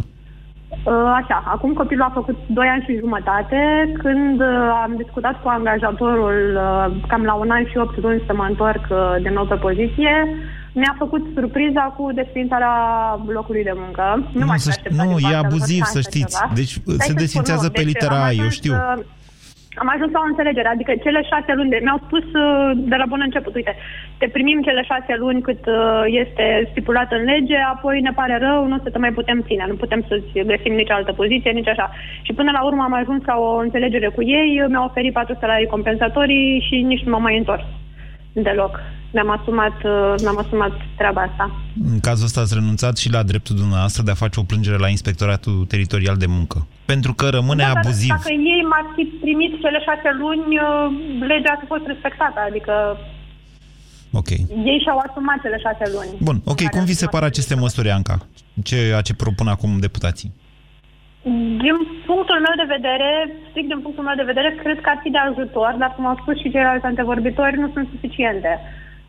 Speaker 17: Uh, Așa, acum copilul a făcut 2 ani și jumătate. Când uh, am discutat cu angajatorul uh, cam la un an și 8 luni să mă întorc uh, din nou pe poziție, mi-a făcut surpriza cu desfințarea locului de muncă. Nu, m-aș
Speaker 3: să,
Speaker 17: fi așteptat
Speaker 3: nu
Speaker 17: din
Speaker 3: e
Speaker 17: partea lor
Speaker 3: abuziv,
Speaker 17: așa
Speaker 3: să știți.
Speaker 17: ceva.
Speaker 3: Deci
Speaker 17: Stai
Speaker 3: se
Speaker 17: să
Speaker 3: desfințează
Speaker 17: spun,
Speaker 3: pe
Speaker 17: deci
Speaker 3: litera
Speaker 17: am
Speaker 3: A, eu
Speaker 17: ajuns,
Speaker 3: știu.
Speaker 17: uh, Am ajuns la o înțelegere, adică cele șase luni, de, mi-au spus uh, de la bun început, uite, te primim cele șase luni cât uh, este stipulat în lege, apoi ne pare rău, nu o să te mai putem ține, nu putem să-ți găsim nici altă poziție, nici așa. Și până la urmă am ajuns la o înțelegere cu ei, mi-au oferit patru salarii compensatorii și nici nu m-am mai întors deloc. Mi-am asumat, uh, mi-am asumat treaba asta.
Speaker 3: În cazul ăsta ați renunțat și la dreptul dumneavoastră de a face o plângere la Inspectoratul Teritorial de Muncă. Pentru că rămâne
Speaker 17: Da, dar
Speaker 3: abuziv.
Speaker 17: Dacă ei m-ar fi primit cele șase luni, uh, legea ar fi fost respectată, adică
Speaker 3: Ok.
Speaker 17: ei și-au asumat cele șase luni.
Speaker 3: Bun, ok. Cum vi se par aceste măsuri, Anca? Ce, a ce propun acum deputații?
Speaker 17: Din punctul meu de vedere, strict din punctul meu de vedere, cred că ar fi de ajutor, dar cum au spus și ceilalți antevorbitori, nu sunt suficiente.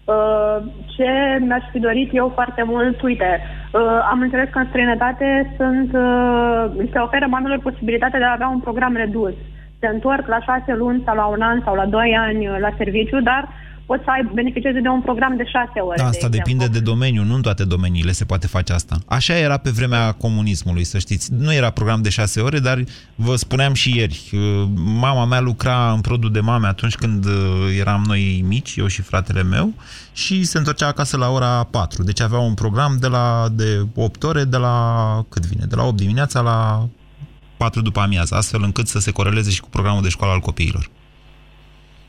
Speaker 17: Uh, Ce mi-aș fi dorit eu foarte mult, uite, uh, am înțeles că în străinătate sunt, uh, se oferă oamenilor posibilitatea de a avea un program redus. Se întorc la șase luni sau la un an sau la doi ani uh, la serviciu, dar pot să ai beneficieze de un program de șase ore.
Speaker 3: Da, Asta
Speaker 17: de
Speaker 3: depinde de domeniu, nu în toate domeniile se poate face asta. Așa era pe vremea comunismului, să știți. Nu era program de șase ore, dar vă spuneam și ieri, uh, mama mea lucra în produs de mame atunci când uh, eram noi mici, eu și fratele meu, și se întorcea acasă la ora 4. Deci avea un program de la de 8 ore, de la cât vine? De la 8 dimineața la 4 după amiază, astfel încât să se coreleze și cu programul de școală al copiilor.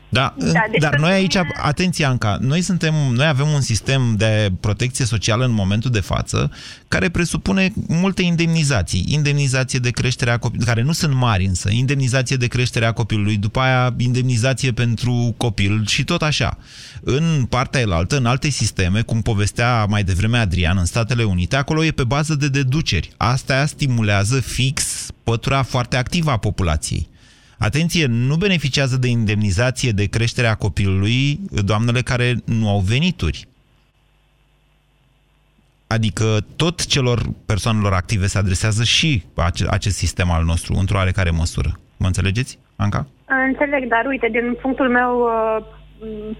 Speaker 3: Da,
Speaker 17: Da, deci
Speaker 3: dar
Speaker 17: pentru
Speaker 3: noi aici,
Speaker 17: mine-
Speaker 3: atenție Anca, noi, suntem, noi avem un sistem de protecție socială în momentul de față care presupune multe indemnizații. Indemnizație de creștere a copilului, care nu sunt mari însă, indemnizație de creștere a copilului, după aia indemnizație pentru copil și tot așa. În partea elaltă, în alte sisteme, cum povestea mai devreme Adrian, în Statele Unite, acolo e pe bază de deduceri. Asta stimulează fix pătura foarte activă a populației. Atenție, nu beneficiază de indemnizație de creștere a copilului doamnele care nu au venituri. Adică tot celor persoanelor active se adresează și ace- acest sistem al nostru, într-o oarecare măsură. Mă înțelegeți, Anca?
Speaker 17: Înțeleg, dar uite, din punctul meu uh,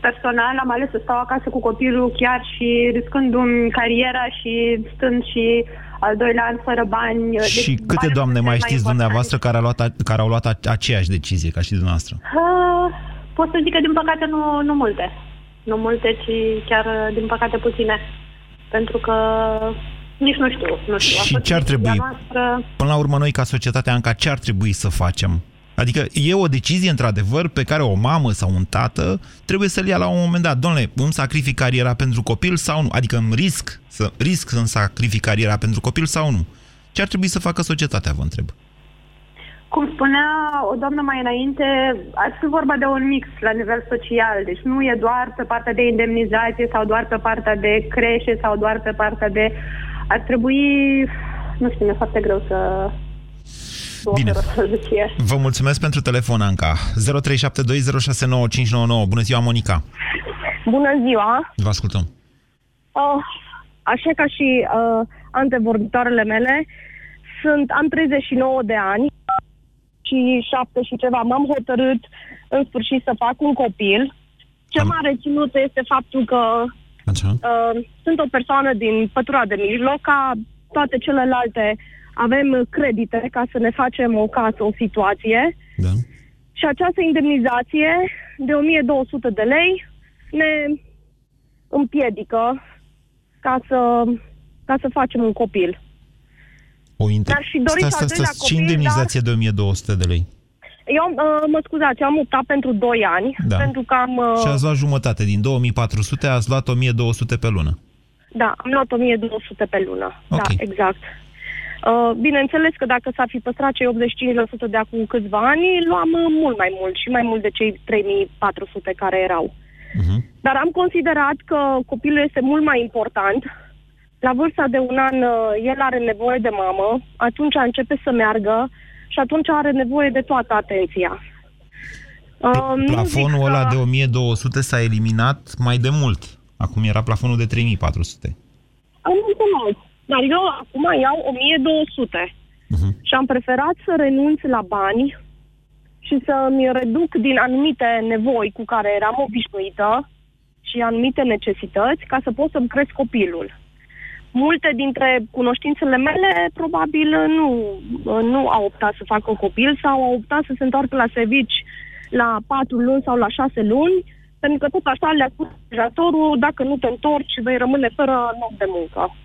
Speaker 17: personal am ales să stau acasă cu copilul chiar și riscându-mi cariera și stând și al doilea an fără bani. Deci
Speaker 3: și câte
Speaker 17: banii
Speaker 3: doamne
Speaker 17: sunt
Speaker 3: mai
Speaker 17: cel
Speaker 3: știți
Speaker 17: important.
Speaker 3: dumneavoastră care, a luat a, care au luat a, aceeași decizie ca și dumneavoastră?
Speaker 17: Uh, pot să zic că din păcate nu, nu multe. Nu multe, ci chiar uh, din păcate puține. Pentru că nici nu știu, nu știu. a
Speaker 3: Și
Speaker 17: fost
Speaker 3: ce ar
Speaker 17: decizia
Speaker 3: trebui?
Speaker 17: Noastră,
Speaker 3: Până la urmă, noi, ca societate, Anca, ce ar trebui să facem? Adică e o decizie, într-adevăr, pe care o mamă sau un tată trebuie să-l ia la un moment dat. Domnule, îmi sacrific cariera pentru copil sau nu? Adică îmi risc să risc să-mi sacrific cariera pentru copil sau nu? Ce ar trebui să facă societatea, vă întreb?
Speaker 17: Cum spunea o doamnă mai înainte, ar fi vorba de un mix la nivel social. Deci nu e doar pe partea de indemnizație sau doar pe partea de creșe sau doar pe partea de... Ar trebui... Nu știu, mi-e foarte greu să... să
Speaker 3: Bine.
Speaker 17: ofer o soluție.
Speaker 3: Vă mulțumesc pentru telefon, Anca. 0372069599. Bună ziua, Monica.
Speaker 18: Bună ziua!
Speaker 3: Vă ascultăm.
Speaker 18: Uh, așa ca și uh, antevorbitoarele mele, sunt, am 39 de ani și 7 și ceva. M-am hotărât în sfârșit să fac un copil. Ce m-a reținut este faptul că
Speaker 3: Așa.
Speaker 18: uh, sunt o persoană din pătura de mijloc, ca toate celelalte avem credite ca să ne facem o casă, o situație.
Speaker 3: Da.
Speaker 18: Și această indemnizație de 1200 de lei ne împiedică ca să, ca să facem un copil.
Speaker 3: O inter...
Speaker 18: Mi-aș fi dorit
Speaker 3: Stai,
Speaker 18: al
Speaker 3: stai,
Speaker 18: doilea
Speaker 3: stai, ce
Speaker 18: copil,
Speaker 3: indemnizație de 1200 de lei?
Speaker 18: Eu, uh, mă scuzați, eu am optat pentru 2 ani,
Speaker 3: Da.
Speaker 18: pentru că am... Uh,
Speaker 3: Și ați luat jumătate. Din 2400 ați luat 1200 pe lună.
Speaker 18: Da, am luat 1200 pe lună.
Speaker 3: Ok.
Speaker 18: Da, exact. Uh, bineînțeles că dacă s-ar fi păstrat cei 85% de acum câțiva ani, luam uh, mult mai mult și mai mult de cei 3400 care erau. Dar am considerat că copilul este mult mai important. La vârsta de un an, uh, el are nevoie de mamă, atunci începe să meargă și atunci are nevoie de toată atenția. Uh, nu zic
Speaker 3: Plafonul
Speaker 18: că-
Speaker 3: ăla de 1200 s-a eliminat mai de mult. Acum era plafonul de 3400.
Speaker 18: Am înțeles. Dar eu acum iau 1200. Și am preferat să renunț la bani și să-mi reduc din anumite nevoi cu care eram obișnuită și anumite necesități ca să pot să-mi cresc copilul. Multe dintre cunoștințele mele probabil nu, nu au optat să facă copil sau au optat să se întoarcă la servici la 4 luni sau la 6 luni, pentru că tot așa le-a spus angajatorul, dacă nu te întorci, vei rămâne fără loc de muncă.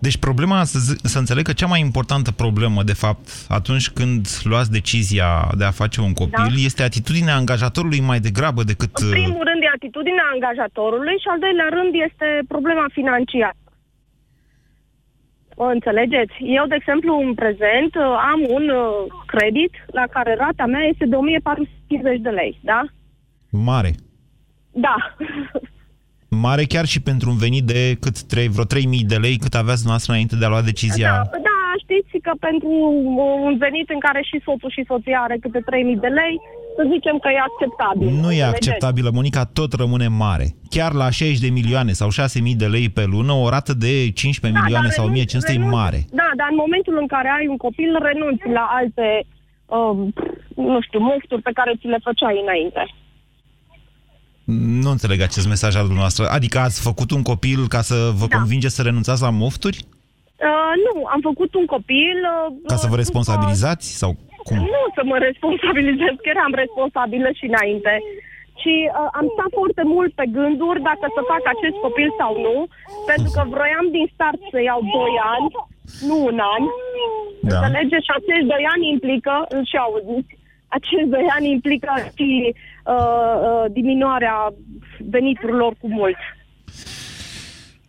Speaker 3: Deci problema, să, zi- să înțeleg că cea mai importantă problemă, de fapt, atunci când luați decizia de a face un copil,
Speaker 18: Da.
Speaker 3: este atitudinea angajatorului mai degrabă decât...
Speaker 18: În primul rând e atitudinea angajatorului și al doilea rând este problema financiară. O înțelegeți? Eu, de exemplu, în prezent uh, am un uh, credit la care rata mea este de 1450 de lei, da?
Speaker 3: Mare.
Speaker 18: Da.
Speaker 3: Mare chiar și pentru un venit de cât 3, vreo 3000 de lei cât aveați noastră înainte de a lua decizia...
Speaker 18: Da, da, știți că pentru un venit în care și soțul și soția are câte 3000 de lei, să zicem că e acceptabil.
Speaker 3: Nu e
Speaker 18: înțelegeți?
Speaker 3: acceptabilă, Monica, tot rămâne mare. Chiar la 60 de milioane sau 6.000 de lei pe lună, o rată de 15 milioane
Speaker 18: dar
Speaker 3: sau
Speaker 18: renunț-
Speaker 3: 1500 e
Speaker 18: renunț-
Speaker 3: mare.
Speaker 18: Da, dar în momentul în care ai un copil, renunți la alte, um, nu știu, mofturi pe care ți le făceai înainte.
Speaker 3: Nu înțeleg acest mesaj al dumneavoastră. Adică ați făcut un copil ca să vă
Speaker 18: Da.
Speaker 3: convinge să renunțați la mofturi?
Speaker 18: Uh, nu, am făcut un copil... Uh,
Speaker 3: Ca să vă
Speaker 18: după-
Speaker 3: responsabilizați? Sau cum?
Speaker 18: Nu să mă responsabilizez, că eram responsabilă și înainte. Și uh, am stat foarte mult pe gânduri dacă să fac acest copil sau nu, pentru că vroiam din start să iau 2 ani, nu un an.
Speaker 3: Da.
Speaker 18: Înțelegeți? Și acești 2 ani implică, și auziți, acești 2 ani implică și uh, uh, diminuarea veniturilor cu mult.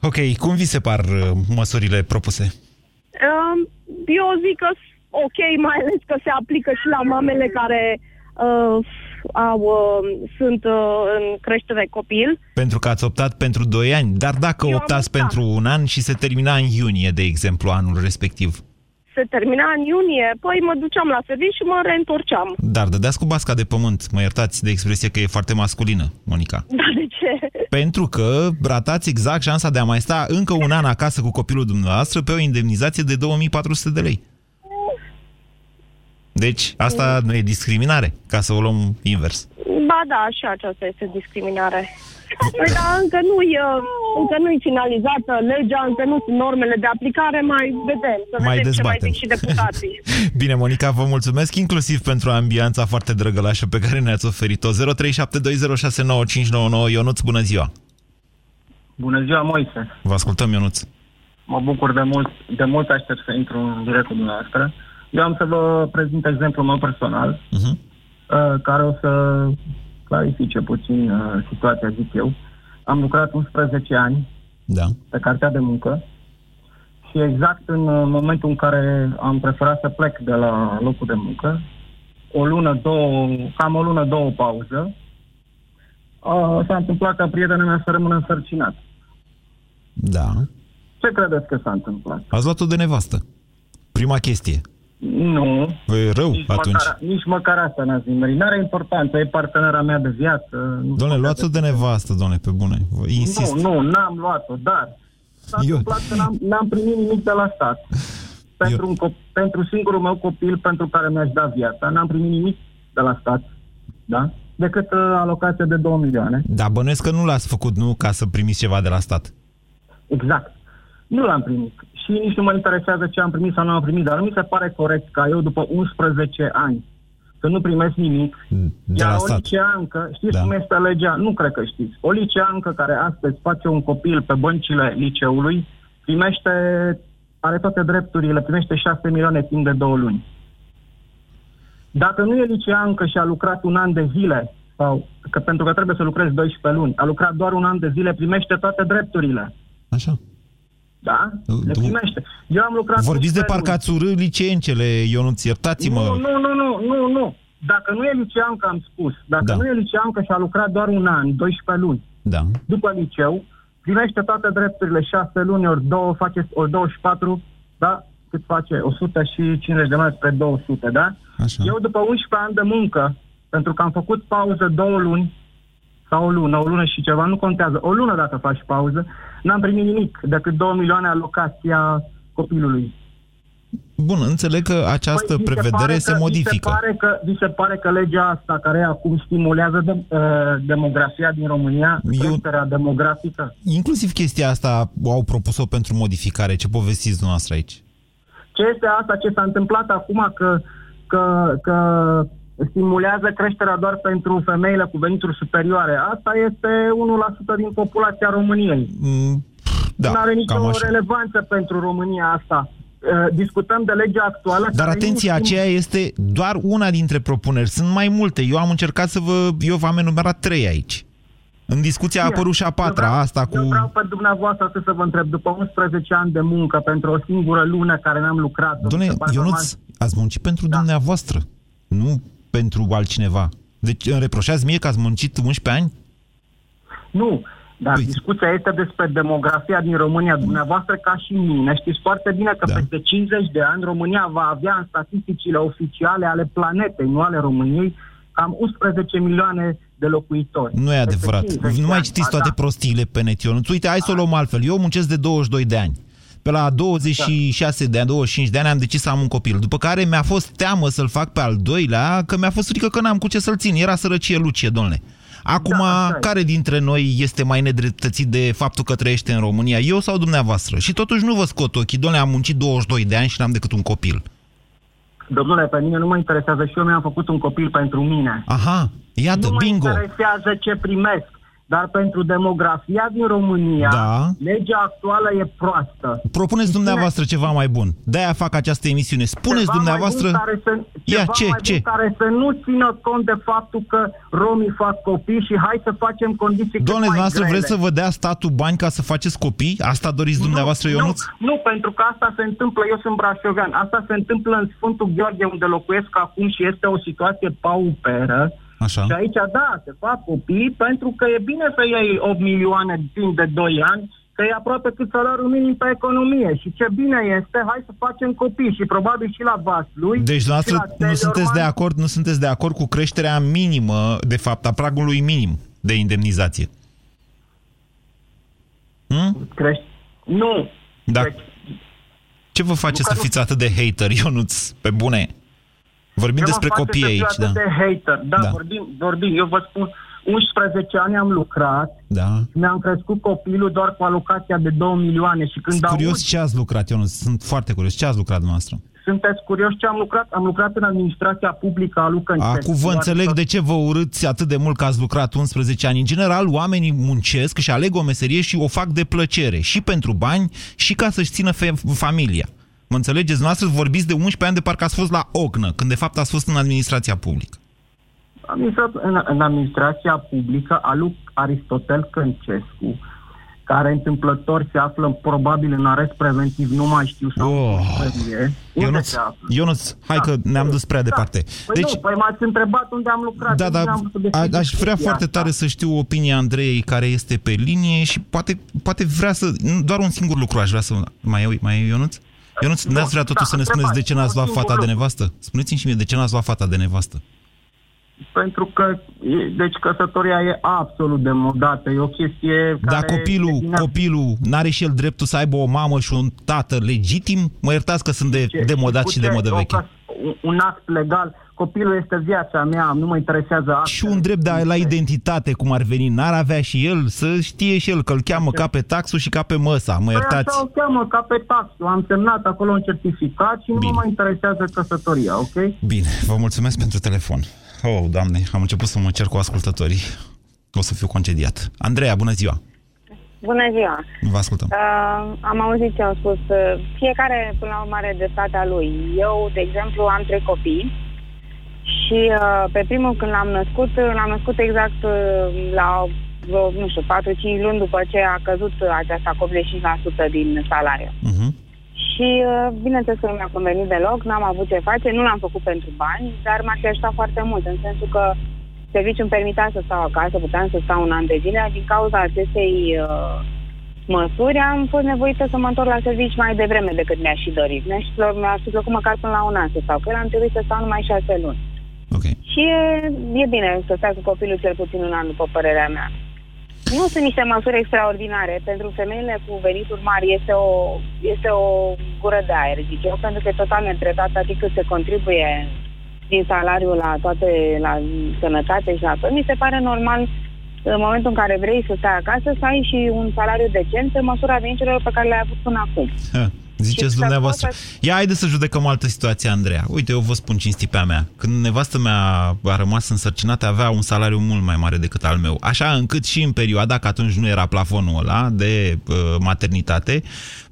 Speaker 3: Ok, cum vi se par uh, măsurile propuse?
Speaker 18: Um, Eu zic că s- ok, mai ales că se aplică și la mamele care uh, au, uh, sunt uh, în creștere copil.
Speaker 3: Pentru că ați optat pentru 2 ani, dar dacă
Speaker 18: Eu am
Speaker 3: optați
Speaker 18: optat.
Speaker 3: pentru un an și se termina în iunie, de exemplu, anul respectiv,
Speaker 18: Se termina în iunie, păi mă duceam la serviciu și mă reîntorceam.
Speaker 3: dar dădeați cu basca de pământ, mă iertați de expresie că e foarte masculină, Monica.
Speaker 18: Da, de ce?
Speaker 3: Pentru că ratați exact șansa de a mai sta încă un an acasă cu copilul dumneavoastră pe o indemnizație de 2400 de lei. Deci, asta nu e discriminare, ca să o luăm invers.
Speaker 18: Ba da, și aceasta este discriminare. Păi da, încă nu-i, uh, încă nu-i finalizată legea, încă nu sunt normele de aplicare, mai vedem, să
Speaker 3: Mai
Speaker 18: vedem ce mai
Speaker 3: dezbatem.
Speaker 18: zic și deputații.
Speaker 3: Bine, Monica, vă mulțumesc inclusiv pentru ambianța foarte drăgălașă pe care ne-ați oferit-o. 0372069599 Ionuț, bună ziua!
Speaker 19: Bună ziua, Moise.
Speaker 3: Vă ascultăm, Ionuț.
Speaker 19: Mă bucur de mult, de mult aștept să intru în direct cu dumneavoastră. Eu am să vă prezint exemplul meu personal,
Speaker 3: uh-huh.
Speaker 19: uh, care o să clarifice puțin uh, situația, zic eu. Am lucrat 11 ani
Speaker 3: da.
Speaker 19: pe cartea de muncă și exact în uh, momentul în care am preferat să plec de la locul de muncă, o lună, două, cam o lună, două pauză, uh, s-a întâmplat ca prietena mea să rămână însărcinat.
Speaker 3: Da.
Speaker 19: Ce credeți că s-a întâmplat?
Speaker 3: Ați luat-o de nevastă. Prima chestie.
Speaker 19: Nu.
Speaker 3: E rău
Speaker 19: Nici
Speaker 3: atunci.
Speaker 19: măcar, nici măcar asta n-ați nimerit. N-are importanță, e partenera mea de viață. Nu
Speaker 3: Doamne, luați-o de nevastă, doamne, pe bune. Vă insist.
Speaker 19: Nu, nu, n-am luat-o, dar s-a întâmplat că n-am, n-am primit nimic de la stat. Pentru, un cop- pentru singurul meu copil pentru care mi-aș da viața, n-am primit nimic de la stat, da? Decât uh, alocația de 2 milioane.
Speaker 3: Da, bănuiesc că nu l-ați făcut, nu, ca să primiți ceva de la stat.
Speaker 19: Exact. Nu l-am primit. Și nici nu mă interesează ce am primit sau nu am primit, dar nu mi se pare corect ca eu, după 11 ani, să nu primesc nimic.
Speaker 3: De
Speaker 19: Iar
Speaker 3: la
Speaker 19: o
Speaker 3: stat.
Speaker 19: liceancă, știți
Speaker 3: Da.
Speaker 19: cum este legea? Nu cred că știți. O liceancă care astăzi face un copil pe băncile liceului, primește, are toate drepturile, primește 6 milioane timp de două luni. Dacă nu e liceancă și a lucrat un an de zile, sau că pentru că trebuie să lucrezi 12 luni, a lucrat doar un an de zile, primește toate drepturile.
Speaker 3: Așa.
Speaker 19: Da? Le primește. Eu am lucrat...
Speaker 3: Vorbiți de
Speaker 19: 11
Speaker 3: parcă
Speaker 19: luni.
Speaker 3: ați urât liceencele, Ionuț, iertați-mă.
Speaker 19: Nu, nu, nu, nu, nu, nu. Dacă nu e liceancă, am spus, dacă
Speaker 3: Da.
Speaker 19: nu e liceancă și a lucrat doar un an, 12 luni,
Speaker 3: Da.
Speaker 19: după liceu, primește toate drepturile 6 luni, ori 2, face, ori 24, da? Cât face? 150 de mani spre 200, da?
Speaker 3: Așa.
Speaker 19: Eu după 11 ani de muncă, pentru că am făcut pauză două luni, sau o lună, o lună și ceva, nu contează. O lună dacă faci pauză, n-am primit nimic decât 2 milioane alocația copilului.
Speaker 3: Bun, înțeleg că această
Speaker 19: Păi, mi se
Speaker 3: prevedere
Speaker 19: pare
Speaker 3: se
Speaker 19: că-
Speaker 3: modifică.
Speaker 19: Mi se, pare că, mi se pare că legea asta, care acum stimulează de, uh, demografia din România,
Speaker 3: Eu-
Speaker 19: creșterea demografică,
Speaker 3: Inclusiv chestia asta au propus-o pentru modificare. Ce povestiți dumneavoastră aici?
Speaker 19: ce este asta, ce s-a întâmplat acum, că, că, că stimulează creșterea doar pentru femeile cu venituri superioare. Asta este 1% din populația României.
Speaker 3: Mm,
Speaker 19: nu are
Speaker 3: cam
Speaker 19: nicio
Speaker 3: așa.
Speaker 19: relevanță pentru România asta. Uh, Discutăm de legea actuală.
Speaker 3: Dar
Speaker 19: care
Speaker 3: atenție,
Speaker 19: nu stim-
Speaker 3: aceea este doar una dintre propuneri. Sunt mai multe. Eu am încercat să vă... Eu v-am enumerat trei aici. În discuție a
Speaker 19: Bine,
Speaker 3: apărut și a
Speaker 19: eu
Speaker 3: patra,
Speaker 19: vreau-
Speaker 3: asta
Speaker 19: Eu
Speaker 3: cu...
Speaker 19: vreau pe dumneavoastră astăzi să vă întreb, după 11 ani de muncă pentru o singură lună care n-am lucrat...
Speaker 3: Doamne,
Speaker 19: se pare
Speaker 3: Ionuț, ați muncit pentru dumneavoastră, nu pentru altcineva. Deci îmi reproșați mie că ați muncit 11 ani?
Speaker 19: Nu, dar
Speaker 3: Păi-
Speaker 19: discuția este despre demografia din România. Dumneavoastră, ca și mine, știți foarte bine că
Speaker 3: Da.
Speaker 19: peste 50 de ani România va avea în statisticile oficiale ale planetei, nu ale României, cam 11 milioane de locuitori.
Speaker 3: Nu e
Speaker 19: Peste
Speaker 3: adevărat.
Speaker 19: 50
Speaker 3: Nu
Speaker 19: de
Speaker 3: mai
Speaker 19: ani,
Speaker 3: citiți
Speaker 19: ba
Speaker 3: toate
Speaker 19: da.
Speaker 3: prostiile pe net, Ionuț. Uite, hai să o luăm altfel. Eu muncesc de 22 de ani. Pe la 26 de ani, 25 de ani am decis să am un copil. După care mi-a fost teamă să-l fac pe al doilea, că mi-a fost frică că n-am cu ce să-l țin. Era sărăcie lucie, domnule. Acum,
Speaker 19: Da,
Speaker 3: care dintre noi este mai nedreptățit de faptul că trăiește în România? Eu sau dumneavoastră? Și totuși nu vă scot ochii. Domnule, am muncit 22 de ani și n-am decât un copil.
Speaker 19: Domnule, pe mine nu mă interesează și eu mi-am făcut un copil pentru mine.
Speaker 3: Aha, iată,
Speaker 19: nu
Speaker 3: bingo.
Speaker 19: mă interesează ce primesc. Dar pentru demografia din România,
Speaker 3: Da.
Speaker 19: legea actuală e proastă.
Speaker 3: Propuneți dumneavoastră ceva mai bun. De-aia fac această emisiune. Spuneți
Speaker 19: Ceva mai
Speaker 3: dumneavoastră...
Speaker 19: bun care să,
Speaker 3: Ia,
Speaker 19: ceva
Speaker 3: ce,
Speaker 19: mai
Speaker 3: ce?
Speaker 19: Bun care să nu țină cont de faptul că romii fac copii și hai să facem condiții cât
Speaker 3: Doamne,
Speaker 19: mai
Speaker 3: dumneavoastră
Speaker 19: grele.
Speaker 3: vreți să vă dea statul bani ca să faceți copii? Asta doriți dumneavoastră,
Speaker 19: nu,
Speaker 3: Ionuț?
Speaker 19: Nu, nu, pentru că asta se întâmplă, eu sunt brașovean, asta se întâmplă în Sfântul Gheorghe unde locuiesc acum și este o situație pauperă.
Speaker 3: Așa.
Speaker 19: Și aici, da, se fac copii pentru că e bine să iei 8 milioane timp de 2 ani, că e aproape cât salariul minim pe economie. Și ce bine este, hai să facem copii și probabil și la Vaslui.
Speaker 3: Deci,
Speaker 19: și la
Speaker 3: dumneavoastră nu
Speaker 19: Teleorman.
Speaker 3: sunteți de acord, nu sunteți de acord cu creșterea minimă, de fapt, a pragului minim de indemnizație. Hm?
Speaker 19: Crești? Nu.
Speaker 3: Da. Ce vă face să fiți atât de hater, Ionuț, pe bune? Vorbim
Speaker 19: Ce mă
Speaker 3: despre
Speaker 19: face
Speaker 3: copii
Speaker 19: să fiu
Speaker 3: aici,
Speaker 19: atât
Speaker 3: da.
Speaker 19: de hater. Da,
Speaker 3: Da.
Speaker 19: Vorbim, vorbim. Eu vă spun, 11 ani am lucrat
Speaker 3: Da.
Speaker 19: și mi-am crescut copilul doar cu alocația de 2 milioane și când
Speaker 3: Sunt
Speaker 19: aud,
Speaker 3: curios ce ați lucrat, Ionuț. Sunt foarte curios. Ce ați lucrat dumneavoastră?
Speaker 19: sunteți curioși ce am lucrat? Am lucrat în administrația publică a Lucăncesc.
Speaker 3: Acum vă înțeleg de ce vă urâți atât de mult că ați lucrat 11 ani. În general, oamenii muncesc și aleg o meserie și o fac de plăcere. Și pentru bani, și ca să-și țină fe- familia. Mă înțelegeți? Noastră vorbiți de 11 ani de parcă ați fost la Ognă, când de fapt ați fost în administrația publică.
Speaker 19: Am intrat în, în administrația publică a lui Aristotel Căncescu, care întâmplător se află probabil în arest preventiv, nu mai știu sau
Speaker 3: Oh.
Speaker 19: Unde
Speaker 3: Ionuț,
Speaker 19: se află?
Speaker 3: Ionuț, hai că ne-am dus prea departe.
Speaker 19: Păi
Speaker 3: Deci,
Speaker 19: nu, păi m-ați întrebat unde am lucrat.
Speaker 3: da,
Speaker 19: unde
Speaker 3: da,
Speaker 19: am făcut
Speaker 3: a,
Speaker 19: despre
Speaker 3: aș vrea
Speaker 19: chestia
Speaker 3: foarte
Speaker 19: asta.
Speaker 3: tare să știu opinia Andrei care este pe linie și poate, poate vrea să... Doar un singur lucru aș vrea să... Mai, e- mai e Ionuț? Ionuț,
Speaker 19: Nu,
Speaker 3: n-ați vrea totuși
Speaker 19: da,
Speaker 3: să ne spuneți de ce n-ați luat
Speaker 19: un singur
Speaker 3: fata de
Speaker 19: lucru.
Speaker 3: nevastă? Spuneți-mi și mie de ce n-ați luat fata de nevastă.
Speaker 19: Pentru că, e- deci căsătoria e absolut demodată, e o chestie
Speaker 3: Dar
Speaker 19: care...
Speaker 3: copilul,
Speaker 19: devine-
Speaker 3: copilul n-are și el dreptul să aibă o mamă și un tată legitim? Mă iertați că sunt de
Speaker 19: Ce-
Speaker 3: demodat și de
Speaker 19: Uite,
Speaker 3: modă
Speaker 19: o
Speaker 3: veche.
Speaker 19: căs- un- Un act legal, copilul este viața mea, nu mă interesează actele.
Speaker 3: Și un drept de a la identitate, cum ar veni. N-ar avea și el să știe și el că îl cheamă ca pe taxul și ca pe măsa. Mă
Speaker 19: Păi
Speaker 3: iertați.
Speaker 19: așa o cheamă ca pe taxul. Am semnat acolo un certificat și nu mă mai interesează căsătoria, ok?
Speaker 3: Bine, vă mulțumesc pentru telefon. Oh, doamne, am început să mă cer cu ascultătorii. O să fiu concediat. Andreea, bună ziua!
Speaker 20: Bună ziua!
Speaker 3: Vă ascultăm.
Speaker 20: Uh, am auzit ce au spus. Uh, Fiecare, până la urmă, are dreptatea lui. Eu, de exemplu, am trei copii Și uh, pe primul când l-am născut, uh, l-am născut exact uh, la vreo, nu știu, 4-5 luni după ce a căzut uh, aceasta cu 85% din salariu.
Speaker 3: Uh-huh.
Speaker 20: Și uh, bineînțeles că nu mi-a convenit deloc, n-am avut ce face, nu l-am făcut pentru bani, dar m-ar fi ajutat foarte mult, în sensul că serviciul îmi permitea să stau acasă, puteam să stau un an de zile, din cauza acestei uh, măsuri am fost nevoită să mă întorc la servici mai devreme decât mi-aș fi dorit. Mi-aș fi, mi-aș fi plăcut măcar până la un an să stau, că am trebuit să stau numai șase luni.
Speaker 3: Okay.
Speaker 20: Și e, e bine să stai cu copilul cel puțin un an, după părerea mea. Nu sunt niște măsuri extraordinare. Pentru femeile cu venituri mari este o, este o gură de aer, zic eu, pentru că e total netratat atât cât se contribuie din salariu la toate, la sănătate și la tot. Mi se pare normal în momentul în care vrei să stai acasă, să ai și un salariu decent pe măsura veniturilor pe care le-ai avut până acum.
Speaker 3: Ha. Ziceți
Speaker 20: Și
Speaker 3: dumneavoastră.
Speaker 20: să-
Speaker 3: Ia, haide să judecăm altă situație, Andreea. Uite, eu vă spun cinstit pe a mea. Când nevastă mea a rămas însărcinată, avea un salariu mult mai mare decât al meu. Așa încât și în perioada, că atunci nu era plafonul ăla de uh, maternitate,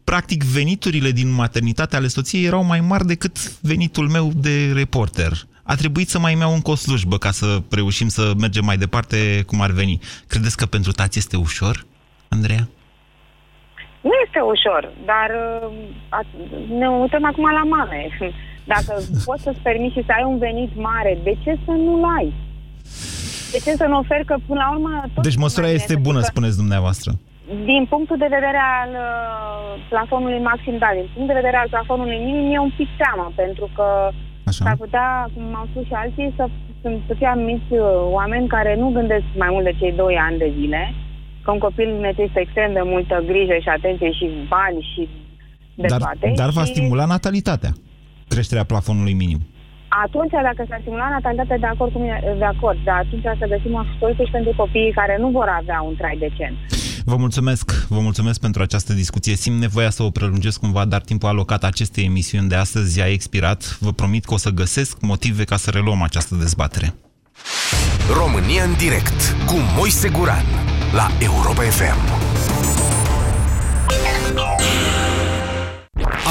Speaker 3: practic veniturile din maternitate ale soției erau mai mari decât venitul meu de reporter. A trebuit să mai îmi iau încă o slujbă ca să reușim să mergem mai departe cum ar veni. Credeți că pentru tați este ușor, Andreea?
Speaker 20: Nu este ușor, dar uh, a- ne uităm acum la mame. Dacă poți să-ți permiți și să ai un venit mare, de ce să nu-l ai? De ce să nu oferi că până la urmă... Tot
Speaker 3: Deci măsura este bună, spuneți dumneavoastră.
Speaker 20: Din punctul de vedere al uh, plafonului maxim, da, din punct de vedere al plafonului minim e un pic teamă, pentru că
Speaker 3: Așa.
Speaker 20: s-ar putea, cum au spus și alții, să, sunt, să fie anumiți uh, oameni care nu gândesc mai mult de cei 2 ani de zile, că un copil necesită extrem de multă grijă și atenție și bani și de
Speaker 3: Dar,
Speaker 20: toate.
Speaker 3: dar va
Speaker 20: și
Speaker 3: stimula natalitatea, creșterea plafonului minim.
Speaker 20: atunci, dacă s-ar stimula natalitatea, de acord cu mine, de acord, dar atunci să găsim o soluție și pentru copiii care nu vor avea un trai decent.
Speaker 3: Vă mulțumesc, vă mulțumesc pentru această discuție. Simt nevoia să o prelungesc cumva, dar timpul alocat acestei emisiuni de astăzi a expirat. Vă promit că o să găsesc motive ca să reluăm această dezbatere.
Speaker 4: România în direct cu Moise Guran la Europa FM.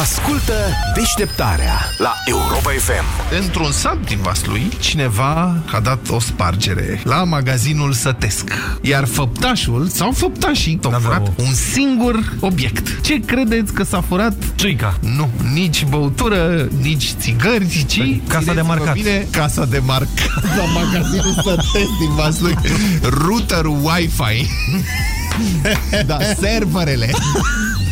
Speaker 4: Ascultă deșteptarea la Europa FM.
Speaker 21: Într-un sat din Vaslui, cineva a dat o spargere la magazinul sătesc. Iar făptașul sau făptașii au furat un singur obiect. Ce credeți că s-a furat?
Speaker 10: Ciuica.
Speaker 21: Nu, nici băutură, nici țigări, ci...
Speaker 22: Păi, casa de marcat.
Speaker 21: Bine, casa de marcat la magazinul sătesc din Vaslui. Routerul Wi-Fi. da, serverele.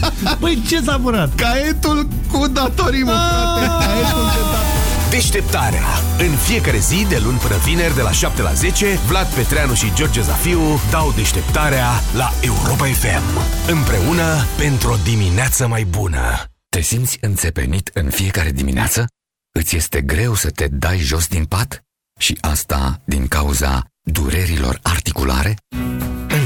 Speaker 22: Păi ce s-a furat?
Speaker 21: Caietul cu datorii, mă, frate. Caietul de datorii.
Speaker 4: Deșteptarea. În fiecare zi, de luni până vineri, de la 7 la 10, Vlad Petreanu și George Zafiu dau deșteptarea la Europa FM. Împreună pentru o dimineață mai bună.
Speaker 23: Te simți înțepenit în fiecare dimineață? Îți este greu să te dai jos din pat? Și asta din cauza durerilor articulare?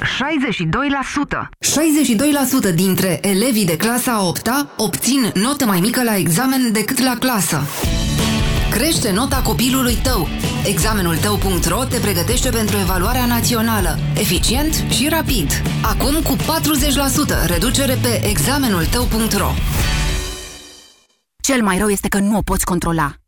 Speaker 24: 62%! 62% dintre elevii de clasa 8 obțin notă mai mică la examen decât la clasă. Crește nota copilului tău. Examenul tău.ro te pregătește pentru evaluarea națională. Eficient și rapid. Acum cu 40% reducere pe examenul tău.ro.
Speaker 5: Cel mai rău este că nu o poți controla.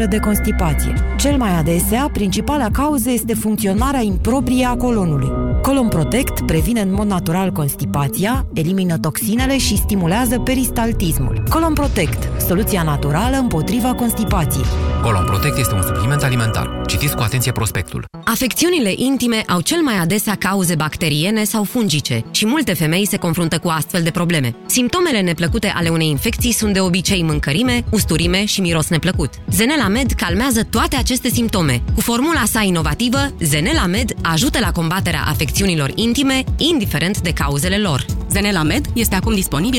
Speaker 25: suferă de constipație. Cel mai adesea, principala cauză este funcționarea improprie a colonului. Colon Protect previne în mod natural constipația, elimină toxinele și stimulează peristaltismul. Colon Protect, soluția naturală împotriva constipației.
Speaker 26: Colon Protect este un supliment alimentar. Citiți cu atenție prospectul.
Speaker 27: Afecțiunile intime au cel mai adesea cauze bacteriene sau fungice și multe femei se confruntă cu astfel de probleme. Simptomele neplăcute ale unei infecții sunt de obicei mâncărime, usturime și miros neplăcut. Zenela Med calmează toate aceste simptome. Cu formula sa inovativă, Zenela Med ajută la combaterea afecțiunilor intime, indiferent de cauzele lor.
Speaker 28: Zenela Med este acum disponibil